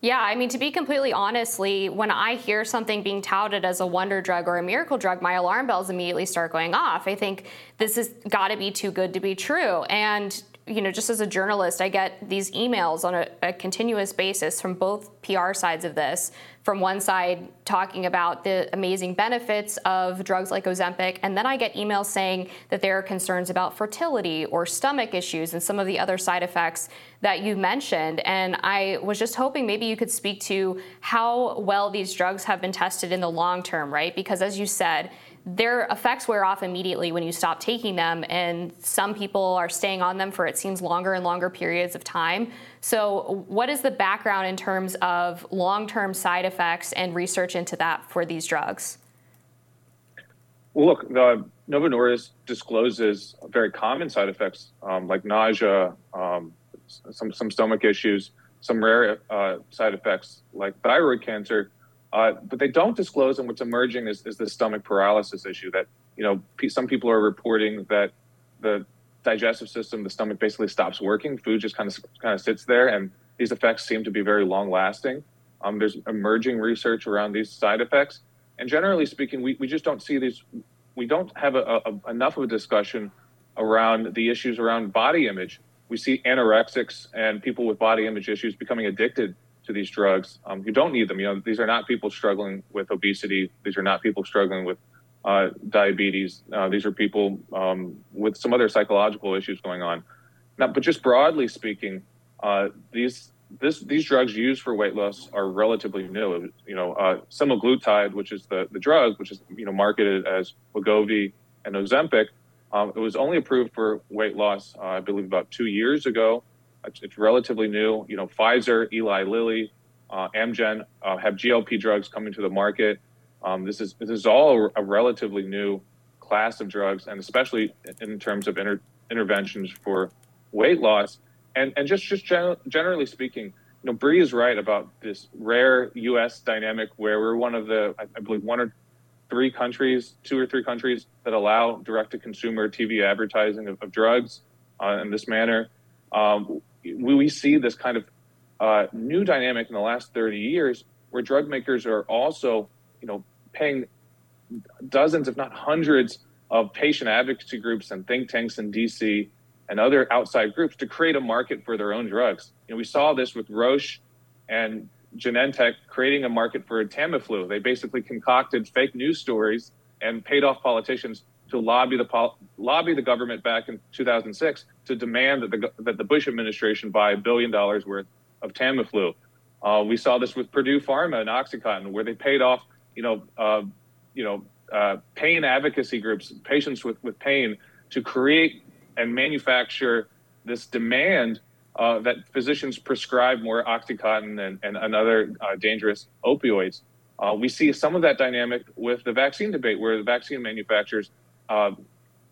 Yeah, I mean, to be completely honestly, when I hear something being touted as a wonder drug or a miracle drug, my alarm bells immediately start going off. I think this has got to be too good to be true. And you know, just as a journalist, I get these emails on a, a, continuous basis from both PR sides of this. From one side, talking about the amazing benefits of drugs like Ozempic, and then I get emails saying that there are concerns about fertility or stomach issues and some of the other side effects that you mentioned. And I was just hoping maybe you could speak to how well these drugs have been tested in the long term, right? Because as you said, their effects wear off immediately when you stop taking them, and some people are staying on them for it seems longer and longer periods of time. So, what is the background in terms of long term side effects and research into that for these drugs? Well, look, the Novo Nordisk discloses very common side effects um, like nausea, um, some, some stomach issues, some rare uh, side effects like thyroid cancer uh, but they don't disclose, and what's emerging is, is the stomach paralysis issue that, you know, some people are reporting that the digestive system, the stomach basically stops working. Food just kind of kind of sits there, and these effects seem to be very long lasting. Um, there's emerging research around these side effects, and generally speaking, we, we just don't see these. We don't have a, a, enough of a discussion around the issues around body image. We see anorexics and people with body image issues becoming addicted to these drugs um, who don't need them. You know, these are not people struggling with obesity. These are not people struggling with uh, diabetes. Uh, these are people um, with some other psychological issues going on. Now, but just broadly speaking, uh, these this, these drugs used for weight loss are relatively new. You know, uh, semaglutide, which is the, the drug, which is you know marketed as Wegovy and Ozempic, um, it was only approved for weight loss, uh, I believe, about two years ago. It's, it's relatively new. You know, Pfizer, Eli Lilly, uh, Amgen uh, have GLP drugs coming to the market. Um, this is this is all a, relatively new class of drugs, and especially in terms of inter- interventions for weight loss. And and just just gen- generally speaking, you know, Bree is right about this rare U.S. dynamic where we're one of the I, I believe one or three countries, two or three countries that allow direct-to-consumer TV advertising of, of drugs uh, in this manner. Um, we, see this kind of uh, new dynamic in the last 30 years where drug makers are also, you know, paying dozens, if not hundreds, of patient advocacy groups and think tanks in DC and other outside groups to create a market for their own drugs. You know, we saw this with Roche and Genentech creating a market for Tamiflu. They basically concocted fake news stories and paid off politicians to lobby the lobby the government back in 2006 to demand that the that the Bush administration buy a billion dollars worth of Tamiflu. Uh, we saw this with Purdue Pharma and OxyContin, where they paid off, you know, uh, you know, uh, pain advocacy groups, patients with, with pain, to create and manufacture this demand uh, that physicians prescribe more OxyContin and, and, and other uh, dangerous opioids. Uh, we see some of that dynamic with the vaccine debate, where the vaccine manufacturers Uh,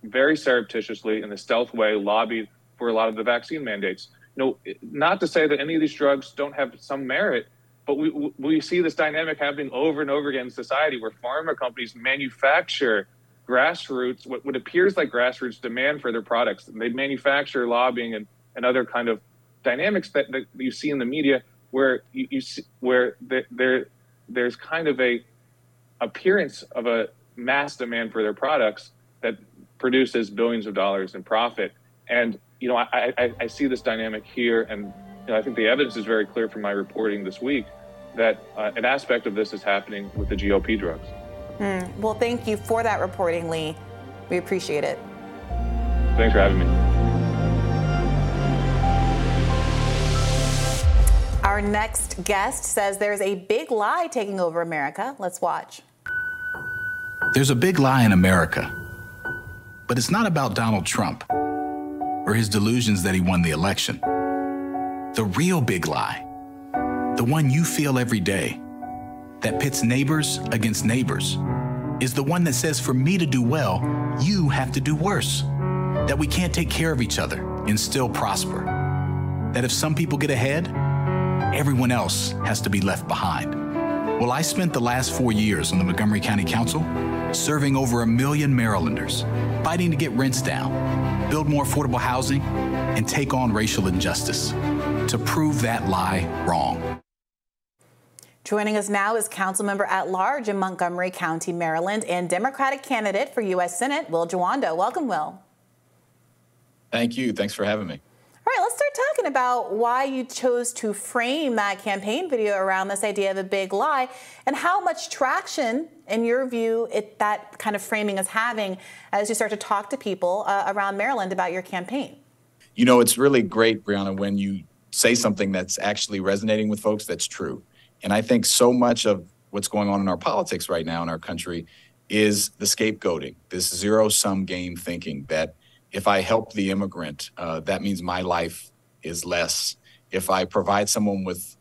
very surreptitiously, in a stealth way, lobbied for a lot of the vaccine mandates you know, not to say that any of these drugs don't have some merit, but we we see this dynamic happening over and over again in society where pharma companies manufacture grassroots what, what appears like grassroots demand for their products. They manufacture lobbying and, and other kind of dynamics that, that you see in the media where you, you see, where there there's kind of a appearance of a mass demand for their products produces billions of dollars in profit. And you know, I, I, I see this dynamic here, and you know, I think the evidence is very clear from my reporting this week that uh, an aspect of this is happening with the GLP drugs. Mm. Well, thank you for that reporting, Lee. We appreciate it. Thanks for having me. Our next guest says there's a big lie taking over America. Let's watch. There's a big lie in America, but it's not about Donald Trump or his delusions that he won the election. The real big lie, the one you feel every day, that pits neighbors against neighbors, is the one that says for me to do well, you have to do worse. That we can't take care of each other and still prosper. That if some people get ahead, everyone else has to be left behind. Well, I spent the last four years on the Montgomery County Council serving over a million Marylanders, fighting to get rents down build more affordable housing, and take on racial injustice to prove that lie wrong. Joining us now is council member at large in Montgomery County, Maryland, and Democratic candidate for U.S. Senate, Will Jawando. Welcome, Will. Thank you. Thanks for having me. All right, let's start talking about why you chose to frame that campaign video around this idea of a big lie and how much traction, in your view, it, that kind of framing is having as you start to talk to people uh, around Maryland about your campaign. You know, it's really great, Briahna, when you say something that's actually resonating with folks that's true. And I think so much of what's going on in our politics right now in our country is the scapegoating, this zero sum game thinking that if I help the immigrant, uh, that means my life is less. If I provide someone with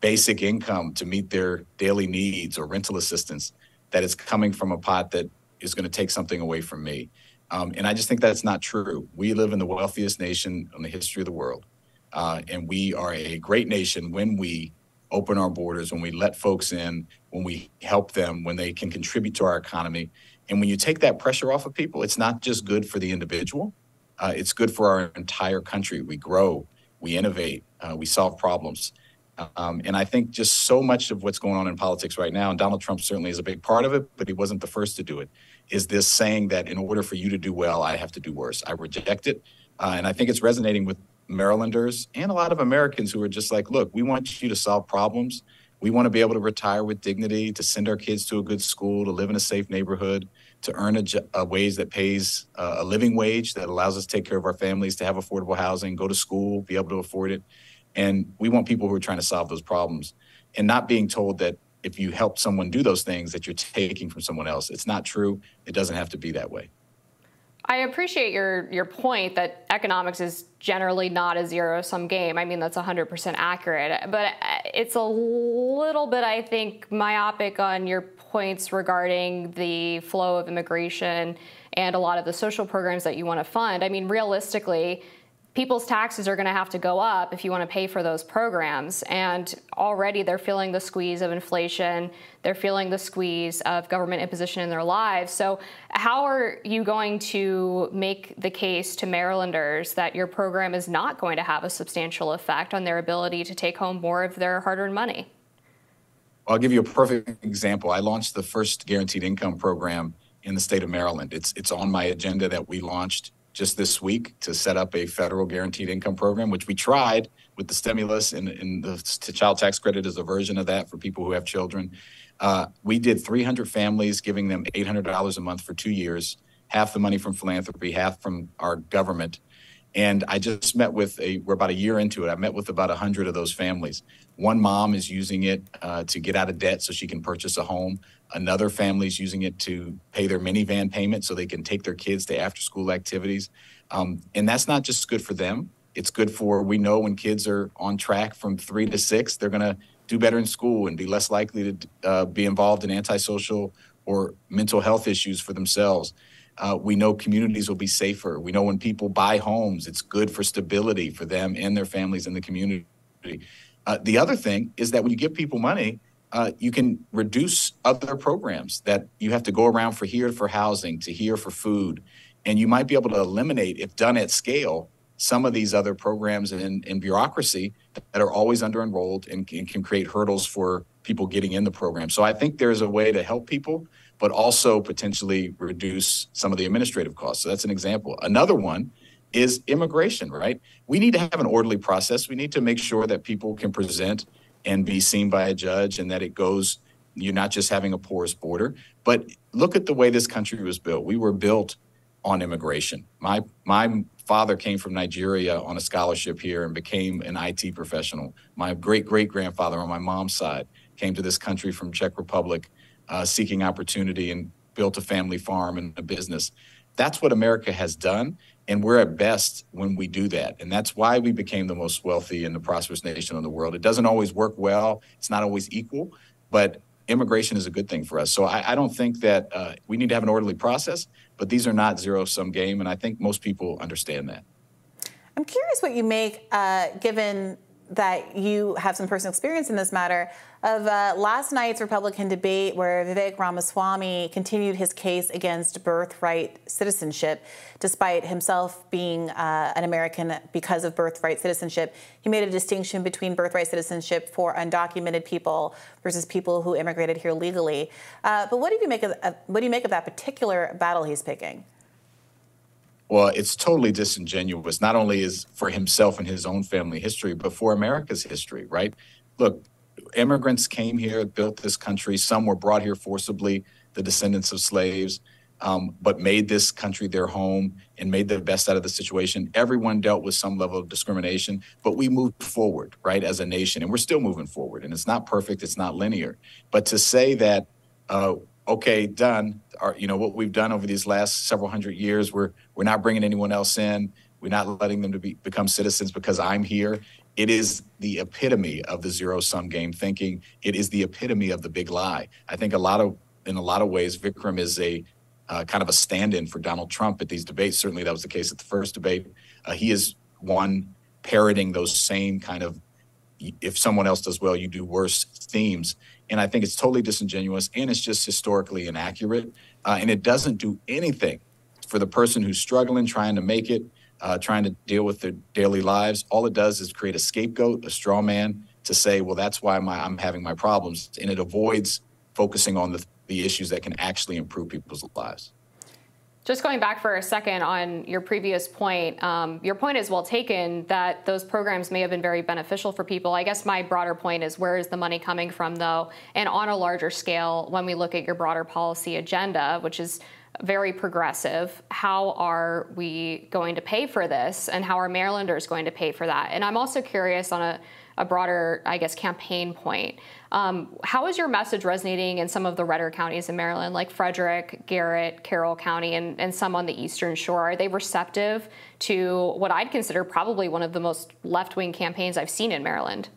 basic income to meet their daily needs or rental assistance, that it's coming from a pot that is going to take something away from me. Um, and I just think that's not true. We live in the wealthiest nation in the history of the world. Uh, and we are a great nation when we open our borders, when we let folks in, when we help them, when they can contribute to our economy. And when you take that pressure off of people, it's not just good for the individual, uh, it's good for our entire country. We grow, we innovate, uh, we solve problems. Um, and I think just so much of what's going on in politics right now, and Donald Trump certainly is a big part of it, but he wasn't the first to do it, is this saying that in order for you to do well, I have to do worse. I reject it. Uh, and I think it's resonating with Marylanders and a lot of Americans who are just like, look, we want you to solve problems. We want to be able to retire with dignity, to send our kids to a good school, to live in a safe neighborhood, to earn a, a wage that pays uh, a living wage that allows us to take care of our families, to have affordable housing, go to school, be able to afford it. And we want people who are trying to solve those problems and not being told that if you help someone do those things that you're taking from someone else. It's not true. It doesn't have to be that way. I appreciate your your point that economics is generally not a zero sum game. I mean that's 100% accurate, but uh, it's a little bit I think myopic on your points regarding the flow of immigration and a lot of the social programs that you want to fund. I mean realistically, people's taxes are going to have to go up if you want to pay for those programs. And already they're feeling the squeeze of inflation, they're feeling the squeeze of government imposition in their lives. So, how are you going to make the case to Marylanders that your program is not going to have a substantial effect on their ability to take home more of their hard earned money? I'll give you a perfect example. I launched the first guaranteed income program in the state of Maryland. It's, it's on my agenda that we launched just this week to set up a federal guaranteed income program, which we tried with the stimulus and, and the child tax credit is a version of that for people who have children. Uh, we did 300 families, giving them $800 a month for two years, half the money from philanthropy, half from our government. And I just met with a, we're about a year into it. I met with about 100 of those families. One mom is using it uh, to get out of debt so she can purchase a home. Another family is using it to pay their minivan payment so they can take their kids to after school activities. Um, and that's not just good for them. It's good for, we know when kids are on track from three to six, they're going to do better in school and be less likely to uh, be involved in antisocial or mental health issues for themselves. Uh, we know communities will be safer. We know when people buy homes, it's good for stability for them and their families in the community. Uh, the other thing is that when you give people money, uh, you can reduce other programs that you have to go around for here for housing, to here for food. And you might be able to eliminate, if done at scale, some of these other programs in bureaucracy that are always under enrolled and, and can create hurdles for people getting in the program. So I think there's a way to help people, but also potentially reduce some of the administrative costs. So that's an example. Another one is immigration, right? We need to have an orderly process. We need to make sure that people can present and be seen by a judge and that it goes, you're not just having a porous border. But look at the way this country was built. We were built on immigration. My my father came from Nigeria on a scholarship here and became an IT professional. My great great grandfather on my mom's side came to this country from Czech Republic, uh, seeking opportunity and built a family farm and a business. That's what America has done, and we're at best when we do that. And that's why we became the most wealthy and the prosperous nation in the world. It doesn't always work well. It's not always equal, but immigration is a good thing for us. So I, I don't think that uh, we need to have an orderly process, but these are not zero sum game, and I think most people understand that. I'm curious what you make, uh, given that you have some personal experience in this matter of uh, last night's Republican debate where Vivek Ramaswamy continued his case against birthright citizenship, despite himself being uh, an American because of birthright citizenship. He made a distinction between birthright citizenship for undocumented people versus people who immigrated here legally. Uh, but what do you make of what do you make of that particular battle he's picking? Well, it's totally disingenuous, not only is for himself and his own family history, but for America's history, right? Look, immigrants came here, built this country. Some were brought here forcibly, the descendants of slaves, um, but made this country their home and made the best out of the situation. Everyone dealt with some level of discrimination, but we moved forward, right, as a nation, and we're still moving forward. And it's not perfect, it's not linear. But to say that, uh, okay, done. You know what we've done over these last several hundred years. We're we're not bringing anyone else in. We're not letting them to be, become citizens because I'm here. It is the epitome of the zero sum game thinking. It is the epitome of the big lie. I think a lot of in a lot of ways, Vikram is a uh, kind of a stand-in for Donald Trump at these debates. Certainly, that was the case at the first debate. Uh, he is one parroting those same kind of if someone else does well, you do worse themes. And I think it's totally disingenuous and it's just historically inaccurate. Uh, and it doesn't do anything for the person who's struggling, trying to make it, uh, trying to deal with their daily lives. All it does is create a scapegoat, a straw man to say, well, that's why my, I'm having my problems. And it avoids focusing on the, the issues that can actually improve people's lives. Just going back for a second on your previous point, um, your point is well taken that those programs may have been very beneficial for people. I guess my broader point is where is the money coming from, though? And on a larger scale, when we look at your broader policy agenda, which is very progressive, how are we going to pay for this? And how are Marylanders going to pay for that? And I'm also curious on a, a broader, I guess, campaign point. Um, how is your message resonating in some of the redder counties in Maryland, like Frederick, Garrett, Carroll County, and, and some on the Eastern Shore? Are they receptive to what I'd consider probably one of the most left wing campaigns I've seen in Maryland?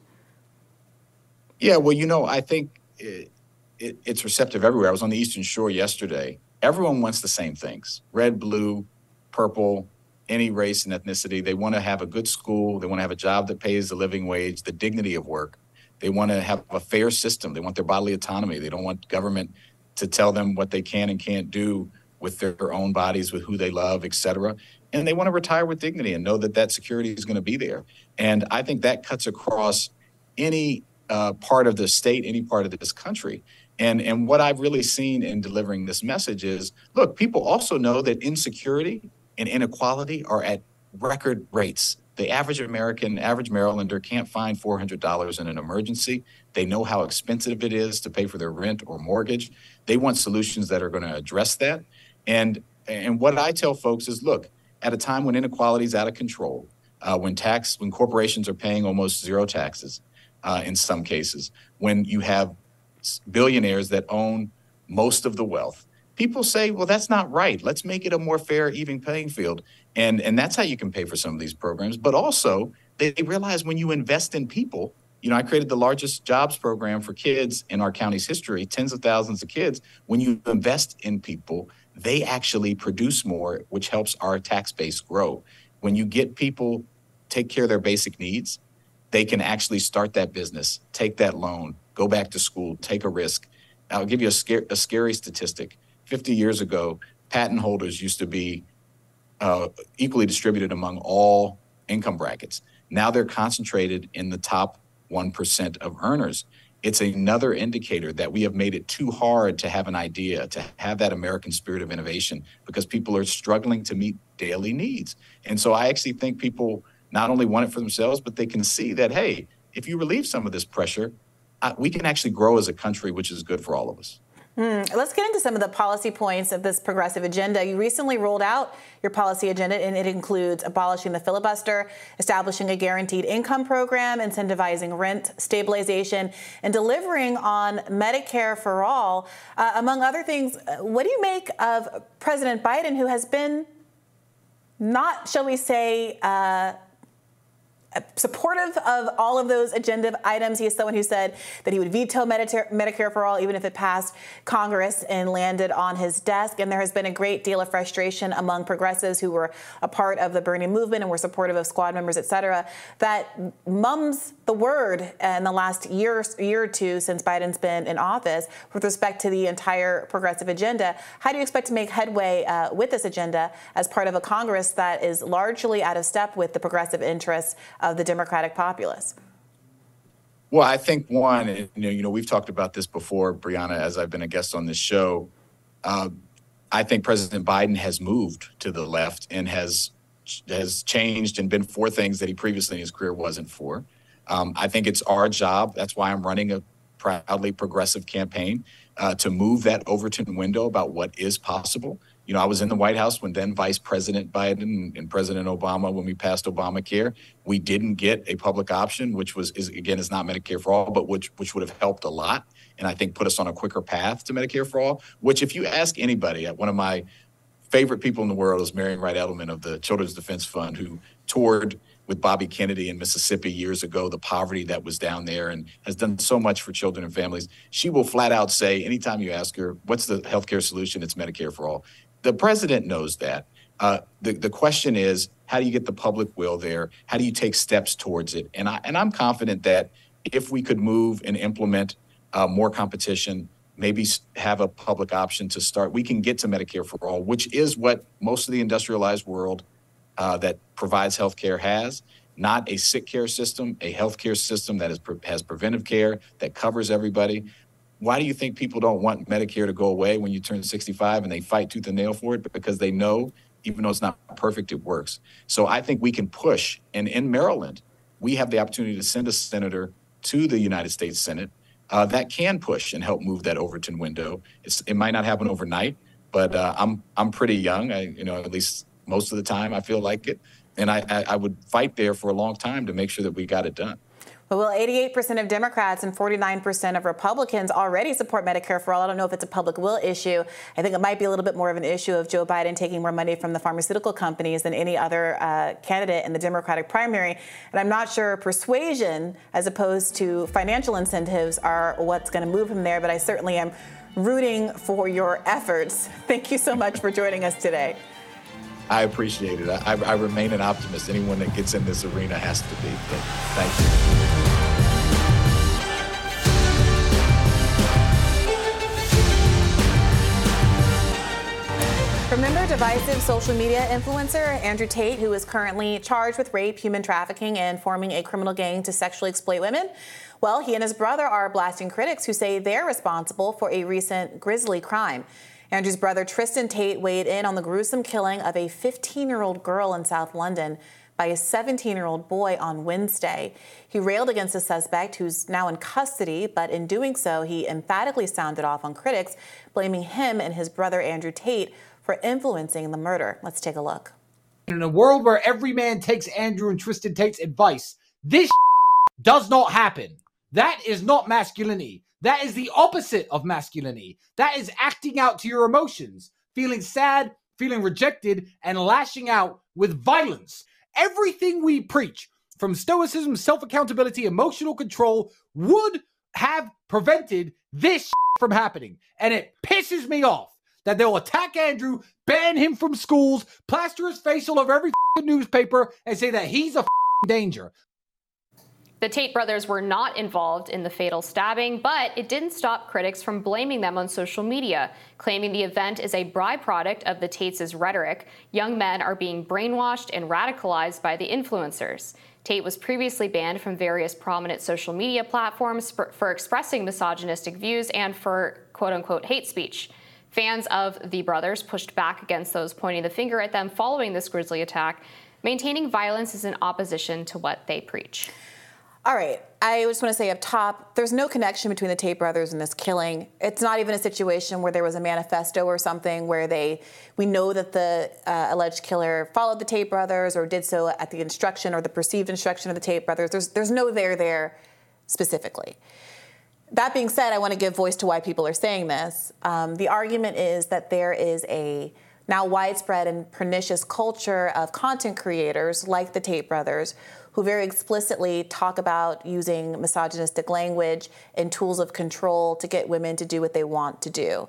Yeah, well, you know, I think it, it, it's receptive everywhere. I was on the Eastern Shore yesterday. Everyone wants the same things red, blue, purple, any race and ethnicity. They want to have a good school. They want to have a job that pays a living wage, the dignity of work. They want to have a fair system. They want their bodily autonomy. They don't want government to tell them what they can and can't do with their own bodies, with who they love, et cetera. And they want to retire with dignity and know that that security is going to be there. And I think that cuts across any uh, part of the state, any part of this country. And, and what I've really seen in delivering this message is look, people also know that insecurity and inequality are at record rates. The average American, average Marylander can't find $400 in an emergency. They know how expensive it is to pay for their rent or mortgage. They want solutions that are going to address that. And And what I tell folks is look, at a time when inequality is out of control, uh, when tax, when corporations are paying almost zero taxes uh, in some cases, when you have billionaires that own most of the wealth, people say, well, that's not right. Let's make it a more fair, even playing field. And, and that's how you can pay for some of these programs. But also, they realize when you invest in people, you know, I created the largest jobs program for kids in our county's history, tens of thousands of kids. When you invest in people, they actually produce more, which helps our tax base grow. When you get people take care of their basic needs, they can actually start that business, take that loan, go back to school, take a risk. I'll give you a, scare, a scary statistic. 50 years ago, patent holders used to be uh, equally distributed among all income brackets. Now they're concentrated in the top 1% of earners. It's another indicator that we have made it too hard to have an idea, to have that American spirit of innovation, because people are struggling to meet daily needs. And so I actually think people not only want it for themselves, but they can see that, hey, if you relieve some of this pressure, uh, we can actually grow as a country, which is good for all of us. Hmm. Let's get into some of the policy points of this progressive agenda. You recently rolled out your policy agenda, and it includes abolishing the filibuster, establishing a guaranteed income program, incentivizing rent stabilization, and delivering on Medicare for all, uh, among other things. Uh, what do you make of President Biden, who has been not, shall we say, uh, supportive of all of those agenda items. He is someone who said that he would veto Medicare, for all, even if it passed Congress and landed on his desk. And there has been a great deal of frustration among progressives who were a part of the Bernie movement and were supportive of squad members, et cetera, that mums the word in the last year, year or two since Biden's been in office with respect to the entire progressive agenda. How do you expect to make headway uh, with this agenda as part of a Congress that is largely out of step with the progressive interests of the Democratic populace? Well, I think one, you know, you know, we've talked about this before, Briahna, as I've been a guest on this show. Uh, I think President Biden has moved to the left and has has changed and been for things that he previously in his career wasn't for. Um, I think it's our job. That's why I'm running a proudly progressive campaign uh, to move that Overton window about what is possible you know, I was in the White House when then Vice President Biden and President Obama, when we passed Obamacare, we didn't get a public option, which was, is, again, is not Medicare for all, but which which would have helped a lot, and I think put us on a quicker path to Medicare for all. Which, if you ask anybody, uh, one of my favorite people in the world is Marian Wright Edelman of the Children's Defense Fund, who toured with Bobby Kennedy in Mississippi years ago, the poverty that was down there, and has done so much for children and families. She will flat out say, anytime you ask her, what's the healthcare solution? It's Medicare for all. The president knows that. Uh, the, the question is, how do you get the public will there? How do you take steps towards it? And, I, and I'm confident that if we could move and implement uh, more competition, maybe have a public option to start, we can get to Medicare for all, which is what most of the industrialized world uh, that provides health care has. Not a sick care system, a health care system that is, has preventive care that covers everybody why do you think people don't want Medicare to go away when you turn 65 and they fight tooth and nail for it? Because they know, even though it's not perfect, it works. So I think we can push. And in Maryland, we have the opportunity to send a senator to the United States Senate uh, that can push and help move that Overton window. It's, it might not happen overnight, but uh, I'm I'm pretty young. I, you know, at least most of the time, I feel like it, and I, I, I would fight there for a long time to make sure that we got it done. But well, 88% of Democrats and 49% of Republicans already support Medicare for all. I don't know if it's a public will issue. I think it might be a little bit more of an issue of Joe Biden taking more money from the pharmaceutical companies than any other uh, candidate in the Democratic primary. And I'm not sure persuasion as opposed to financial incentives are what's going to move him there, but I certainly am rooting for your efforts. Thank you so much for joining us today. I appreciate it. I, I, remain an optimist. Anyone that gets in this arena has to be. But thank you. Remember divisive social media influencer Andrew Tate, who is currently charged with rape, human trafficking, and forming a criminal gang to sexually exploit women? Well, he and his brother are blasting critics who say they're responsible for a recent grisly crime. Andrew's brother Tristan Tate weighed in on the gruesome killing of a 15 year old girl in South London by a 17 year old boy on Wednesday. He railed against the suspect, who's now in custody, but in doing so, he emphatically sounded off on critics, blaming him and his brother Andrew Tate for influencing the murder. Let's take a look. In a world where every man takes Andrew and Tristan Tate's advice, this does not happen. That is not masculinity. That is the opposite of masculinity. That is acting out to your emotions, feeling sad, feeling rejected, and lashing out with violence. Everything we preach, from stoicism, self accountability, emotional control, would have prevented this from happening. And it pisses me off that they'll attack Andrew, ban him from schools, plaster his face all over every newspaper, and say that he's a danger. The Tate brothers were not involved in the fatal stabbing, but it didn't stop critics from blaming them on social media, claiming the event is a byproduct of the Tates' rhetoric. Young men are being brainwashed and radicalized by the influencers. Tate was previously banned from various prominent social media platforms for, for expressing misogynistic views and for quote unquote hate speech. Fans of the brothers pushed back against those pointing the finger at them following this grisly attack, maintaining violence is in opposition to what they preach. All right, I just want to say up top, there's no connection between the Tate brothers and this killing. It's not even a situation where there was a manifesto or something where they, we know that the uh, alleged killer followed the Tate brothers or did so at the instruction or the perceived instruction of the Tate brothers. There's, there's no there there specifically. That being said, I want to give voice to why people are saying this. Um, the argument is that there is a now widespread and pernicious culture of content creators like the Tate brothers who very explicitly talk about using misogynistic language and tools of control to get women to do what they want to do.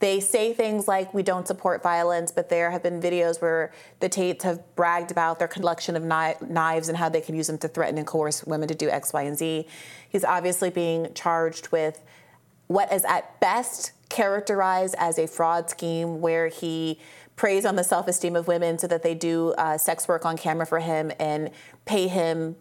They say things like, we don't support violence, but there have been videos where the Tates have bragged about their collection of knives and how they can use them to threaten and coerce women to do X, Y, and Z. He's obviously being charged with what is at best characterized as a fraud scheme where he preys on the self-esteem of women so that they do uh, sex work on camera for him and pay him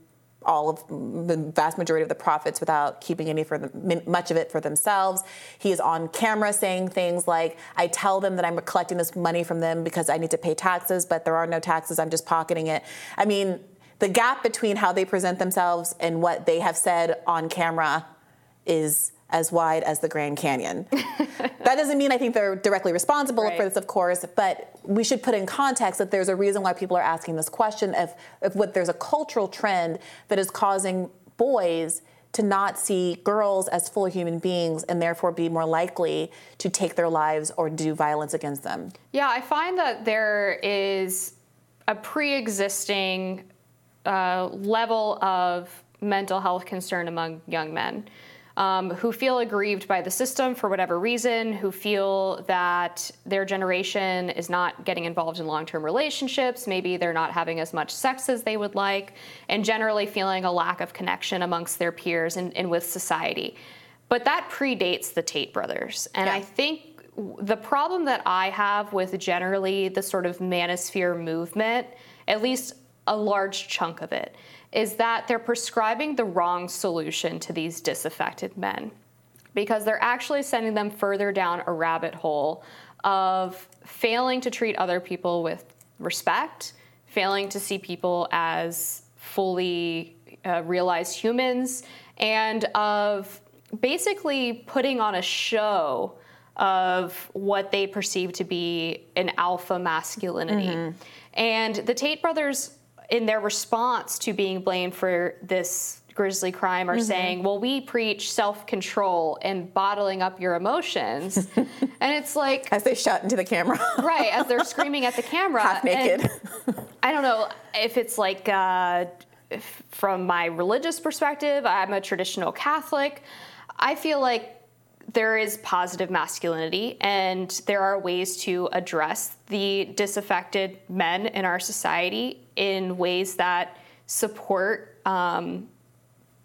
all of the vast majority of the profits without keeping any for them, much of it for themselves. He is on camera saying things like, "I tell them that I'm collecting this money from them because I need to pay taxes, but there are no taxes. I'm just pocketing it." I mean, the gap between how they present themselves and what they have said on camera is as wide as the Grand Canyon. that doesn't mean I think they're directly responsible right. for this, of course, but we should put in context that there's a reason why people are asking this question of, of what there's a cultural trend that is causing boys to not see girls as full human beings and therefore be more likely to take their lives or do violence against them. Yeah, I find that there is a pre existing uh, level of mental health concern among young men um, who feel aggrieved by the system for whatever reason, who feel that their generation is not getting involved in long term relationships, maybe they're not having as much sex as they would like, and generally feeling a lack of connection amongst their peers and, and with society. But that predates the Tate brothers. And yeah. I think the problem that I have with generally the sort of manosphere movement, at least a large chunk of it, is that they're prescribing the wrong solution to these disaffected men because they're actually sending them further down a rabbit hole of failing to treat other people with respect, failing to see people as fully uh, realized humans, and of basically putting on a show of what they perceive to be an alpha masculinity. Mm-hmm. And the Tate brothers in their response to being blamed for this grisly crime are mm-hmm. saying, well, we preach self control and bottling up your emotions. and it's like. As they shut into the camera. right, as they're screaming at the camera. Half naked. I don't know if it's like. Uh, from my religious perspective, I'm a traditional Catholic. I feel like there is positive masculinity, and there are ways to address the disaffected men in our society in ways that support um,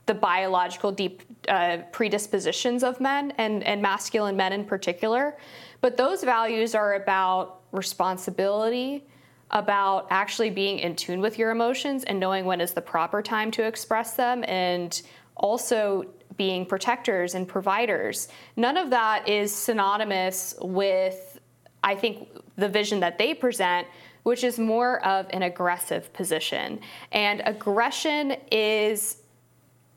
the biological deep uh, predispositions of men and, and masculine men in particular. But those values are about responsibility, about actually being in tune with your emotions and knowing when is the proper time to express them, and also being protectors and providers. None of that is synonymous with, I think, the vision that they present, which is more of an aggressive position. And aggression is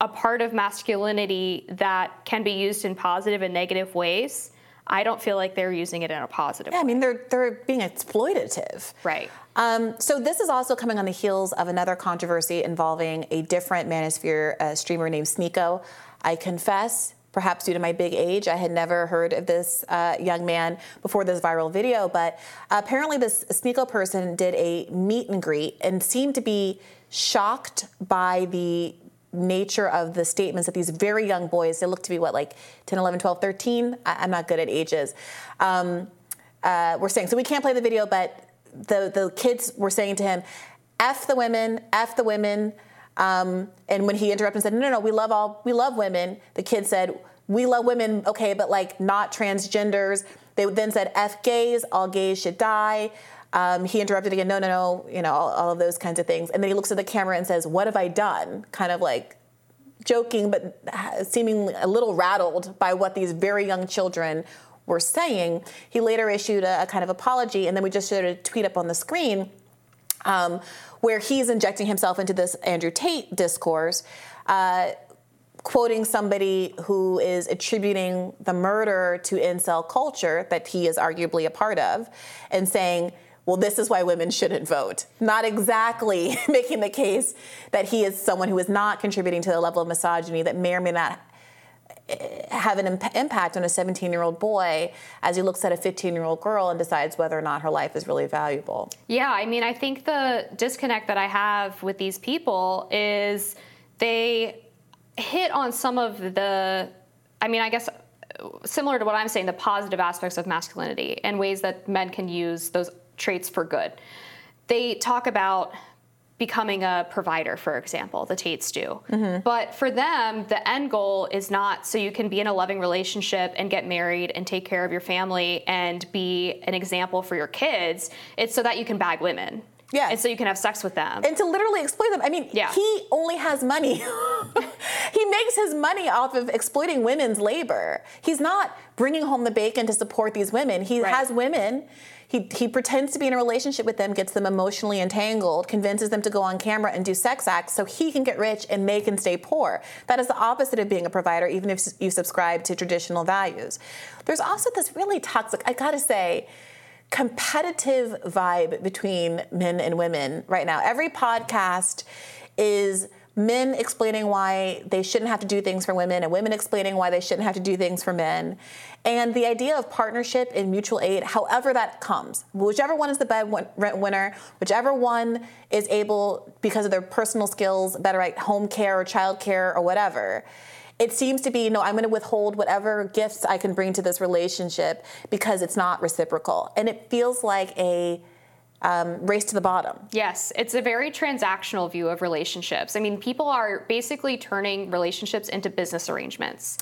a part of masculinity that can be used in positive and negative ways. I don't feel like they're using it in a positive Yeah, I mean, they're they're being exploitative. Right. Um, so this is also coming on the heels of another controversy involving a different Manosphere uh, streamer named Sneako. I confess, perhaps due to my big age, I had never heard of this uh, young man before this viral video, but apparently this Sneako person did a meet and greet and seemed to be shocked by the nature of the statements that these very young boys, they look to be what, like 10, 11, 12, 13? I- I'm not good at ages. Um, uh, were saying. So we can't play the video, but the, the kids were saying to him, F the women, F the women. Um, and when he interrupted and said, no, no, no, we love all, we love women, the kid said, we love women, okay, but like not transgenders. They then said, F gays, all gays should die. Um, he interrupted again, no, no, no, you know, all, all of those kinds of things. And then he looks at the camera and says, what have I done? Kind of like joking, but seeming a little rattled by what these very young children were saying. He later issued a, a kind of apology, and then we just showed a tweet up on the screen um, where he's injecting himself into this Andrew Tate discourse. Uh, quoting somebody who is attributing the murder to incel culture that he is arguably a part of and saying, well, this is why women shouldn't vote. Not exactly making the case that he is someone who is not contributing to the level of misogyny that may or may not have an imp- impact on a 17 year old boy as he looks at a 15 year old girl and decides whether or not her life is really valuable. Yeah, I mean, I think the disconnect that I have with these people is they hit on some of the, I mean, I guess similar to what I'm saying, the positive aspects of masculinity and ways that men can use those traits for good. They talk about becoming a provider, for example, the Tates do. Mm-hmm. But for them, the end goal is not so you can be in a loving relationship and get married and take care of your family and be an example for your kids. It's so that you can bag women. Yeah. And so you can have sex with them. And to literally exploit them. I mean, Yeah. he only has money. he makes his money off of exploiting women's labor. He's not bringing home the bacon to support these women. He has women. He, he pretends to be in a relationship with them, gets them emotionally entangled, convinces them to go on camera and do sex acts so he can get rich and they can stay poor. That is the opposite of being a provider, even if you subscribe to traditional values. There's also this really toxic, I gotta say, competitive vibe between men and women right now. Every podcast is men explaining why they shouldn't have to do things for women and women explaining why they shouldn't have to do things for men. And the idea of partnership and mutual aid, however that comes, whichever one is the bed win- winner, whichever one is able, because of their personal skills, better at home care or child care or whatever, it seems to be no i'm going to withhold whatever gifts i can bring to this relationship because it's not reciprocal and it feels like a um, race to the bottom Yes, it's a very transactional view of relationships. I mean, people are basically turning relationships into business arrangements.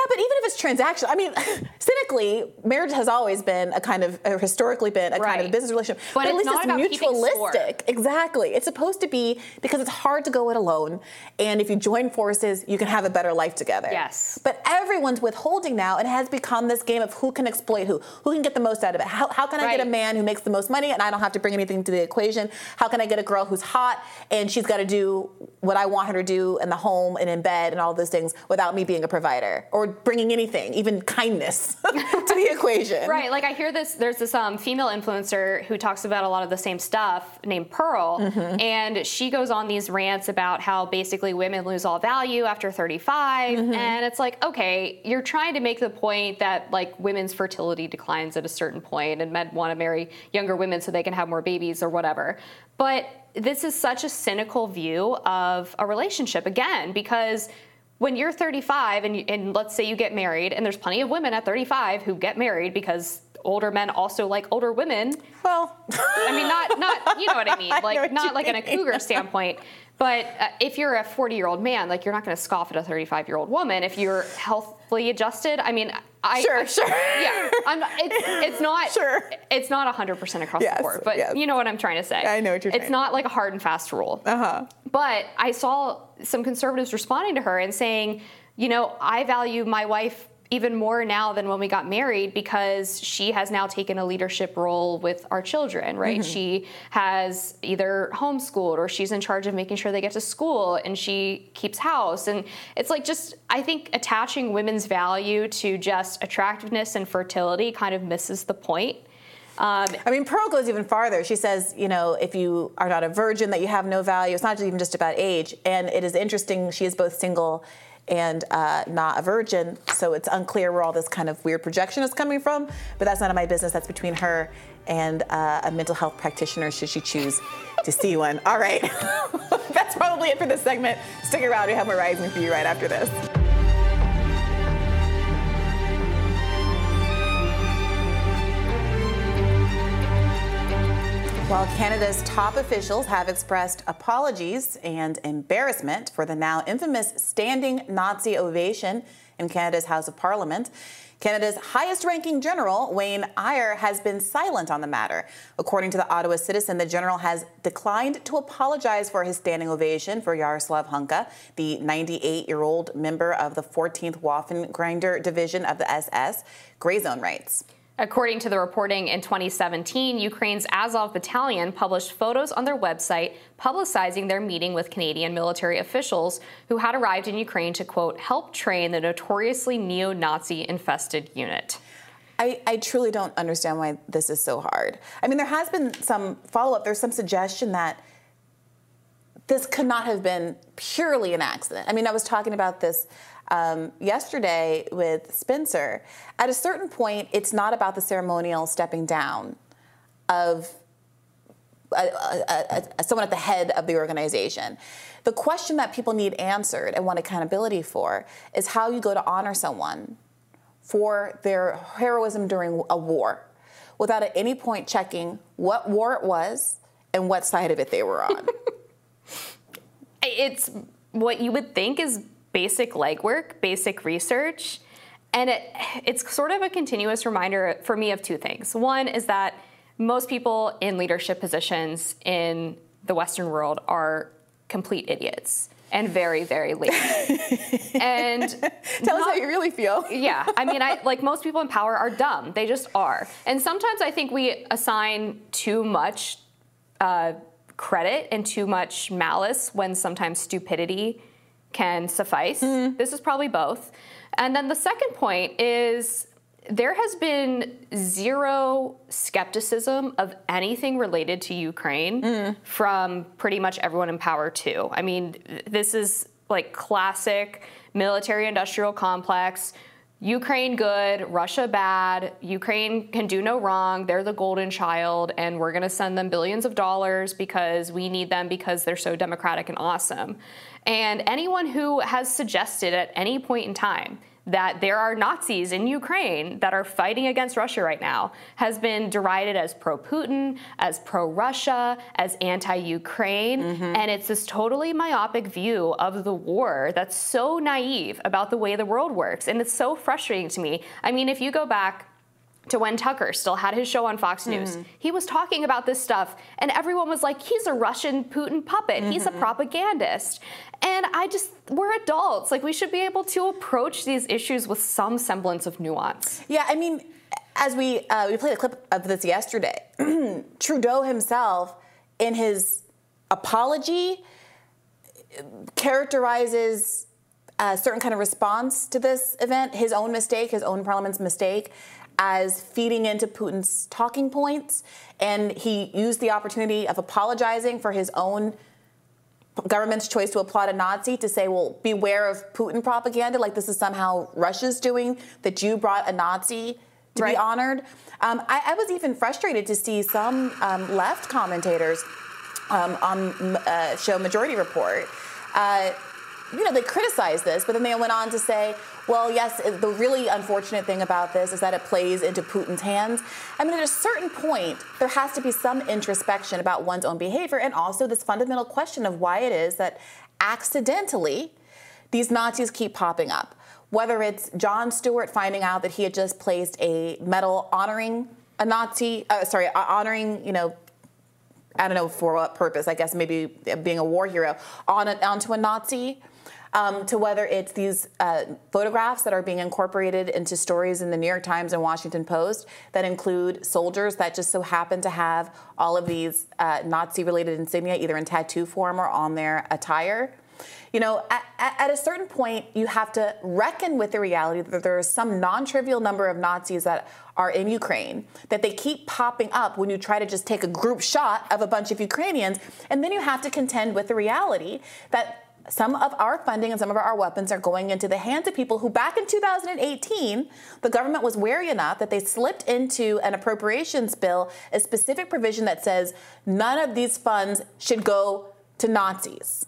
Yeah but even if it's transactional i mean cynically marriage has always been a kind of or historically been a kind of Right. business relationship. But at it's least not it's about keeping score. mutualistic. Exactly. It's supposed to be because it's hard to go it alone and if you join forces you can have a better life together. Yes. but everyone's withholding now and it has become this game of who can exploit who. Who can get the most out of it? How, how can i get a man who makes the most money and i don't have to bring anything to the equation? How can i get a girl who's hot and she's got to do what i want her to do in the home and in bed and all those things without me being a provider? Or bringing anything even kindness to the equation Right, like I hear this. There's this um, female influencer who talks about a lot of the same stuff named Pearl, Mhm. and she goes on these rants about how basically women lose all value after 35, Mhm. and it's like, okay, you're trying to make the point that like women's fertility declines at a certain point, and men want to marry younger women so they can have more babies or whatever, but this is such a cynical view of a relationship again because when you're 35 and, you, and let's say you get married, and there's plenty of women at 35 who get married because older men also like older women. Well, I mean, not not you know what I mean, like what not like in a cougar standpoint. But uh, if you're a 40 year old man, like you're not going to scoff at a 35 year old woman if you're healthily adjusted. I mean, I Sure, I- sure. yeah, I'm it's it's not Sure. it's not 100 percent across Yes, the board, but yes. you know what I'm trying to say. I know what you're It's saying. not like a hard and fast rule. uh-huh But I saw some conservatives responding to her and saying, you know, I value my wife even more now than when we got married because she has now taken a leadership role with our children, right? Mm-hmm. She has either homeschooled or she's in charge of making sure they get to school and she keeps house. And it's like just, I think attaching women's value to just attractiveness and fertility kind of misses the point. Um, I mean, Pearl goes even farther. She says, you know, if you are not a virgin, that you have no value. It's not even just about age. And it is interesting, she is both single and uh, not a virgin. So it's unclear where all this kind of weird projection is coming from. But that's none of my business. That's between her and uh, a mental health practitioner, should she choose to see one. All right. that's probably it for this segment. Stick around. We have more Rising for you right after this. Canada's top officials have expressed apologies and embarrassment for the now infamous standing Nazi ovation in Canada's House of Parliament, Canada's highest ranking general, Wayne Eyre, has been silent on the matter. According to the Ottawa Citizen, the general has declined to apologize for his standing ovation for Yaroslav Hunka, the 98 year old member of the 14th Waffen-Grenadier Division of the SS. Gray Zone writes. According to the reporting in 2017, Ukraine's Azov battalion published photos on their website publicizing their meeting with Canadian military officials who had arrived in Ukraine to, quote, help train the notoriously neo Nazi infested unit. I, I, truly don't understand why this is so hard. I mean, there has been some follow up, there's some suggestion that this could not have been purely an accident. I mean, I was talking about this um, yesterday with Spencer. At a certain point, it's not about the ceremonial stepping down of a, a, a, someone at the head of the organization. The question that people need answered and want accountability for is how you go to honor someone for their heroism during a war without at any point checking what war it was and what side of it they were on. it's what you would think is basic legwork, basic research. And it, it's sort of a continuous reminder for me of two things. One is that most people in leadership positions in the Western world are complete idiots and very, very lazy. and tell not, us how you really feel. yeah, I mean, I like most people in power are dumb. They just are. And sometimes I think we assign too much uh, credit and too much malice when sometimes stupidity can suffice. Mm. This is probably both. And then the second point is there has been zero skepticism of anything related to Ukraine mm. from pretty much everyone in power, too. I mean, this is like classic military industrial complex. Ukraine good, Russia bad, Ukraine can do no wrong, they're the golden child, and we're gonna send them billions of dollars because we need them because they're so democratic and awesome. And anyone who has suggested at any point in time that there are Nazis in Ukraine that are fighting against Russia right now has been derided as pro Putin, as pro Russia, as anti Ukraine. Mm-hmm. And it's this totally myopic view of the war that's so naive about the way the world works. And it's so frustrating to me. I mean, if you go back to when Tucker still had his show on Fox News. Mm-hmm. He was talking about this stuff, and everyone was like, he's a Russian Putin puppet. Mm-hmm. He's a mm-hmm. propagandist. And I just, we're adults. Like, we should be able to approach these issues with some semblance of nuance. Yeah, I mean, as we, uh, we played a clip of this yesterday, Trudeau himself, in his apology, characterizes a certain kind of response to this event, his own mistake, his own parliament's mistake, as feeding into Putin's talking points. And he used the opportunity of apologizing for his own government's choice to applaud a Nazi to say, well, beware of Putin propaganda, like this is somehow Russia's doing, that you brought a Nazi to right. be honored. Um, I, I, was even frustrated to see some um, left commentators um, on uh, show Majority Report. Uh, you know, they criticized this, but then they went on to say, well, yes, the really unfortunate thing about this is that it plays into Putin's hands. I mean, at a certain point, there has to be some introspection about one's own behavior and also this fundamental question of why it is that accidentally these Nazis keep popping up. Whether it's John Stewart finding out that he had just placed a medal honoring a Nazi, uh, sorry, honoring, you know, I don't know for what purpose, I guess maybe being a war hero, on a, onto a Nazi um, to whether it's these uh, photographs that are being incorporated into stories in the New York Times and Washington Post that include soldiers that just so happen to have all of these uh, Nazi related insignia either in tattoo form or on their attire. You know, at, at, a certain point, you have to reckon with the reality that there is some non trivial number of Nazis that are in Ukraine, that they keep popping up when you try to just take a group shot of a bunch of Ukrainians. And then you have to contend with the reality that some of our funding and some of our weapons are going into the hands of people who back in 2018 the government was wary enough that they slipped into an appropriations bill a specific provision that says none of these funds should go to Nazis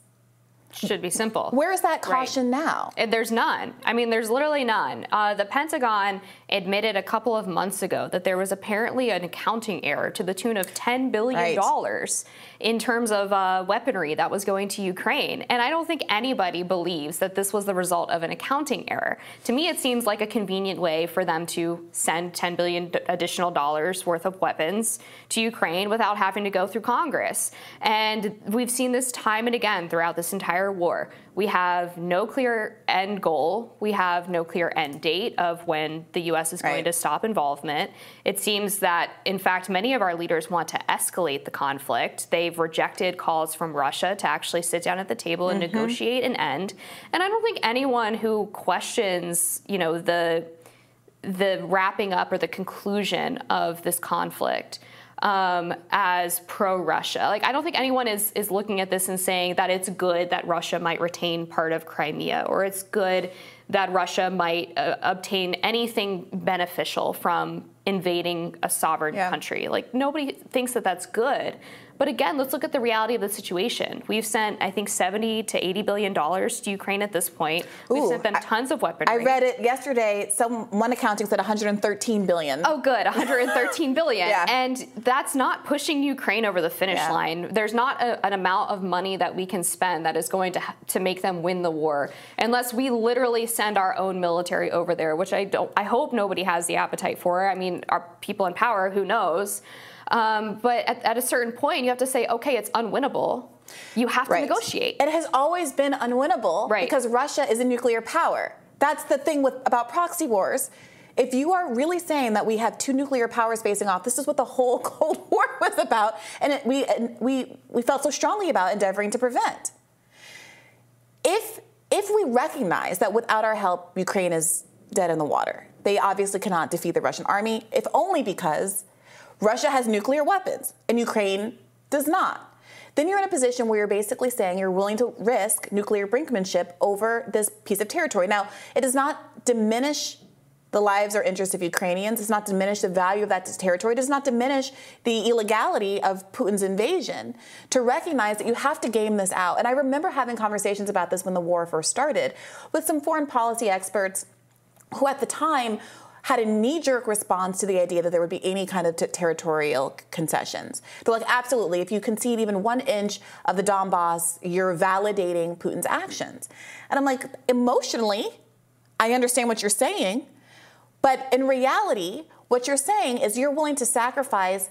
should be simple. Where is that caution right. now? There's none. I mean, there's literally none. Uh, the Pentagon admitted a couple of months ago that there was apparently an accounting error to the tune of $10 billion right. in terms of uh, weaponry that was going to Ukraine. And I don't think anybody believes that this was the result of an accounting error. To me, it seems like a convenient way for them to send 10 billion additional dollars worth of weapons to Ukraine without having to go through Congress. And we've seen this time and again throughout this entire war. We have no clear end goal. We have no clear end date of when the U.S. is going right. to stop involvement. It seems that, in fact, many of our leaders want to escalate the conflict. They've rejected calls from Russia to actually sit down at the table and mm-hmm. negotiate an end. And I don't think anyone who questions, you know, the the wrapping up or the conclusion of this conflict um, as pro-Russia. Like I don't think anyone is is looking at this and saying that it's good that Russia might retain part of Crimea or it's good that Russia might uh, obtain anything beneficial from invading a sovereign yeah. country. Like nobody thinks that that's good. But again, let's look at the reality of the situation. We've sent, I think, 70 to 80 billion dollars to Ukraine at this point. We've Ooh, sent them tons of weaponry. I read it yesterday. Some one accounting said 113 billion. Oh, good, 113 billion. yeah. And that's not pushing Ukraine over the finish yeah. line. There's not a, an amount of money that we can spend that is going to to make them win the war, unless we literally send our own military over there, which I don't. I hope nobody has the appetite for. I mean, our people in power, who knows? Um, but at, at, a certain point, you have to say, okay, it's unwinnable. You have to right. negotiate. It has always been unwinnable right. because Russia is a nuclear power. That's the thing with about proxy wars. If you are really saying that we have two nuclear powers facing off, this is what the whole Cold War was about, and it, we and we we felt so strongly about endeavoring to prevent. If if we recognize that without our help, Ukraine is dead in the water, they obviously cannot defeat the Russian army, if only because Russia has nuclear weapons and Ukraine does not. Then you're in a position where you're basically saying you're willing to risk nuclear brinkmanship over this piece of territory. Now, it does not diminish the lives or interests of Ukrainians. It does not diminish the value of that territory. It does not diminish the illegality of Putin's invasion. To recognize that you have to game this out. And I remember having conversations about this when the war first started with some foreign policy experts who at the time had a knee jerk response to the idea that there would be any kind of t- territorial concessions. They're like, absolutely, if you concede even one inch of the Donbass, you're validating Putin's actions. And I'm like, emotionally, I understand what you're saying, but in reality, what you're saying is you're willing to sacrifice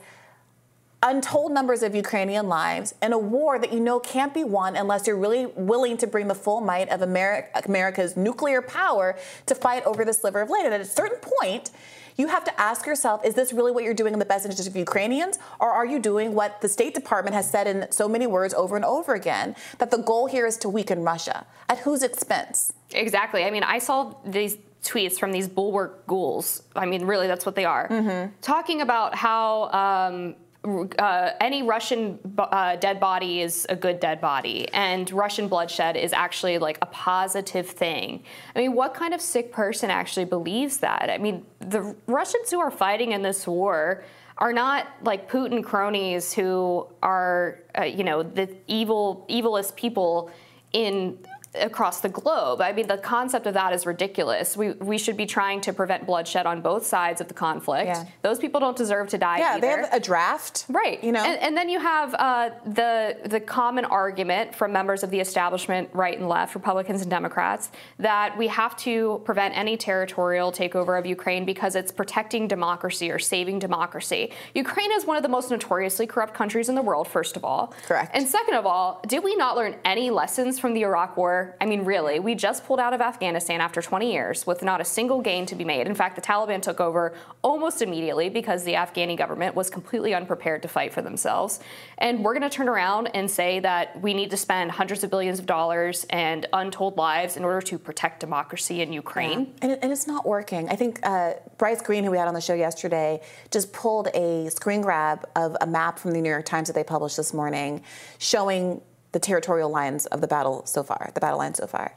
untold numbers of Ukrainian lives in a war that you know can't be won unless you're really willing to bring the full might of America's nuclear power to fight over the sliver of land. And at a certain point, you have to ask yourself is this really what you're doing in the best interest of Ukrainians? Or are you doing what the State Department has said in so many words over and over again that the goal here is to weaken Russia? At whose expense? Exactly. I mean, I saw these tweets from these bulwark ghouls. I mean, really, that's what they are. Mm-hmm. Talking about how. Um, uh, any Russian uh, dead body is a good dead body, and Russian bloodshed is actually like a positive thing. I mean, what kind of sick person actually believes that? I mean, the Russians who are fighting in this war are not like Putin cronies who are, uh, you know, the evil, evilest people in across the globe. I mean, the concept of that is ridiculous. We, we should be trying to prevent bloodshed on both sides of the conflict. Yeah. Those people don't deserve to die. Yeah, either. they have a draft, right? You know, and, and then you have uh, the the common argument from members of the establishment, right and left, Republicans and Democrats, that we have to prevent any territorial takeover of Ukraine because it's protecting democracy or saving democracy. Ukraine is one of the most notoriously corrupt countries in the world. First of all, correct. And second of all, did we not learn any lessons from the Iraq War? I mean, really, we just pulled out of Afghanistan after 20 years with not a single gain to be made. In fact, the Taliban took over almost immediately because the Afghani government was completely unprepared to fight for themselves. And we're going to turn around and say that we need to spend hundreds of billions of dollars and untold lives in order to protect democracy in Ukraine. Yeah. And, it, and, it's not working. I think uh, Bryce Greene, who we had on the show yesterday, just pulled a screen grab of a map from the New York Times that they published this morning showing the territorial lines of the battle so far, the battle line so far.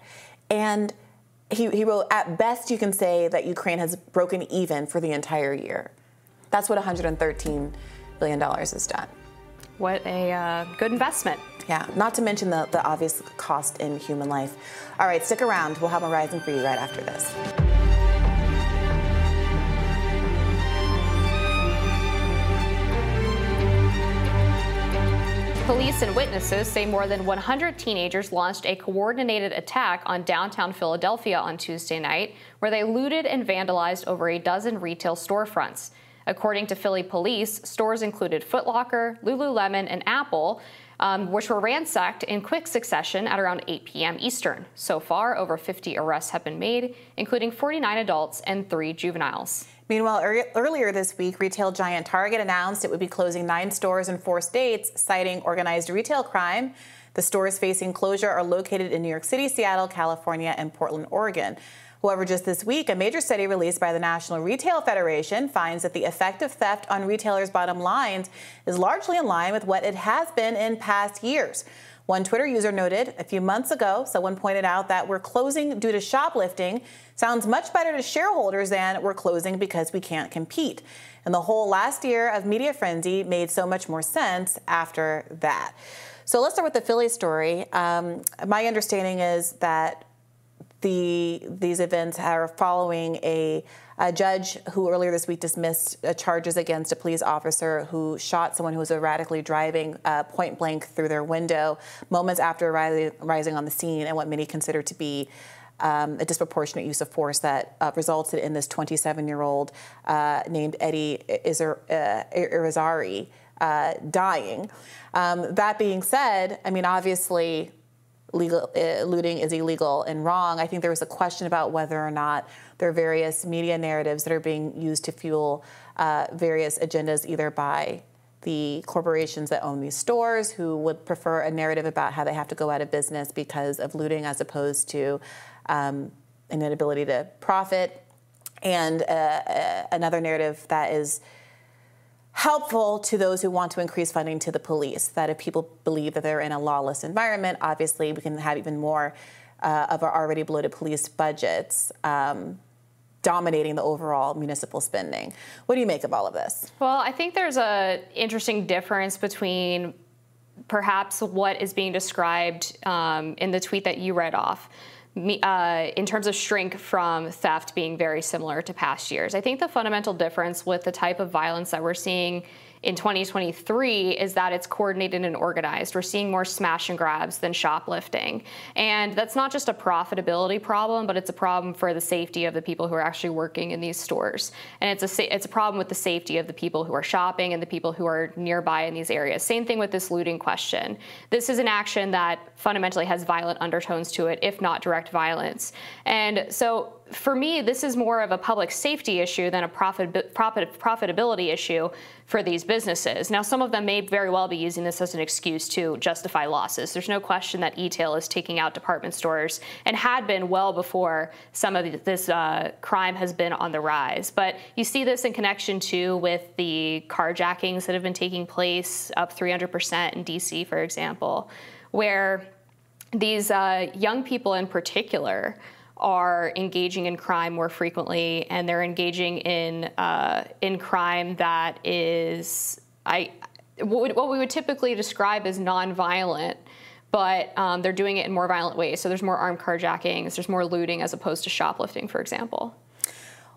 And he, he wrote, at best, you can say that Ukraine has broken even for the entire year. That's what $113 billion has done. What a uh, good investment. Yeah, not to mention the, the obvious cost in human life. All right, stick around. We'll have a rising for you right after this. Police and witnesses say more than 100 teenagers launched a coordinated attack on downtown Philadelphia on Tuesday night, where they looted and vandalized over a dozen retail storefronts. According to Philly police, stores included Foot Locker, Lululemon, and Apple, um, which were ransacked in quick succession at around 8 p.m. Eastern. So far, over 50 arrests have been made, including 49 adults and three juveniles. Meanwhile, er- earlier this week, retail giant Target announced it would be closing nine stores in four states, citing organized retail crime. The stores facing closure are located in New York City, Seattle, California, and Portland, Oregon. However, just this week, a major study released by the National Retail Federation finds that the effect of theft on retailers' bottom lines is largely in line with what it has been in past years. One Twitter user noted a few months ago, someone pointed out that we're closing due to shoplifting sounds much better to shareholders than we're closing because we can't compete. And the whole last year of media frenzy made so much more sense after that. So let's start with the Philly story. Um, my understanding is that the these events are following a, a, judge who earlier this week dismissed uh, charges against a police officer who shot someone who was erratically driving uh, point blank through their window moments after rising, on the scene and what many consider to be um, a disproportionate use of force that uh, resulted in this 27 year old uh, named Eddie Irizarry. Irizarry uh, dying. Um, that being said, I mean, obviously, legal, uh, looting is illegal and wrong. I think there was a question about whether or not there are various media narratives that are being used to fuel uh, various agendas, either by the corporations that own these stores who would prefer a narrative about how they have to go out of business because of looting as opposed to um, an inability to profit, and uh, uh another narrative that is helpful to those who want to increase funding to the police. That if people believe that they're in a lawless environment, obviously we can have even more uh, of our already bloated police budgets. Um, dominating the overall municipal spending. What do you make of all of this? Well, I think there's a interesting difference between perhaps what is being described um, in the tweet that you read off uh, in terms of shrink from theft being very similar to past years. I think the fundamental difference with the type of violence that we're seeing in 2023 is that it's coordinated and organized. We're seeing more smash and grabs than shoplifting. And that's not just a profitability problem, but it's a problem for the safety of the people who are actually working in these stores. And it's a, it's a problem with the safety of the people who are shopping and the people who are nearby in these areas. Same thing with this looting question. This is an action that fundamentally has violent undertones to it, if not direct violence. And so for me, this is more of a public safety issue than a profit, profit, profitability issue for these businesses. Now, some of them may very well be using this as an excuse to justify losses. There's no question that e-tail is taking out department stores and had been well before some of this uh, crime has been on the rise. But you see this in connection too with the carjackings that have been taking place up 300% in DC, for example, where these uh, young people in particular are engaging in crime more frequently, and they're engaging in uh, in crime that is I what we would typically describe as nonviolent, but um, they're doing it in more violent ways. So there's more armed carjackings, there's more looting as opposed to shoplifting, for example.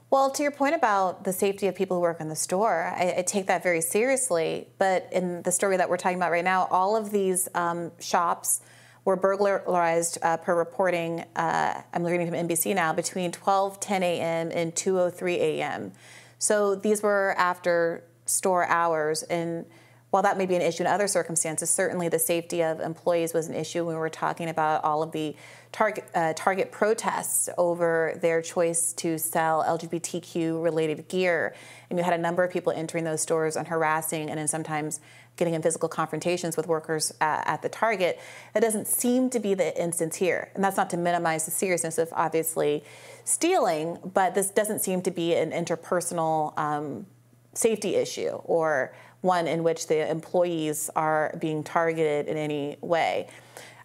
Well, to your point about the safety of people who work in the store, I, I, take that very seriously. But in the story that we're talking about right now, all of these um, shops were burglarized uh, per reporting. Uh, I'm reading from NBC now between 12:10 a.m. and 2:03 a.m. So these were after store hours, and while that may be an issue in other circumstances, certainly the safety of employees was an issue when we were talking about all of the Target, uh, Target protests over their choice to sell LGBTQ related gear. And you had a number of people entering those stores and harassing and then sometimes getting in physical confrontations with workers uh, at the Target. That doesn't seem to be the instance here. And that's not to minimize the seriousness of obviously stealing, but this doesn't seem to be an interpersonal um, safety issue or one in which the employees are being targeted in any way.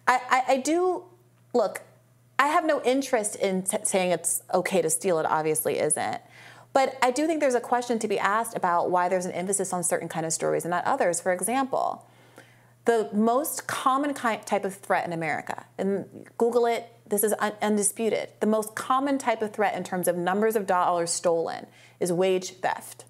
I, I, I do look. I have no interest in saying it's okay to steal. It obviously isn't. But I do think there's a question to be asked about why there's an emphasis on certain kind of stories and not others. For example, the most common type of threat in America, and Google it, this is undisputed. The most common type of threat in terms of numbers of dollars stolen is wage theft.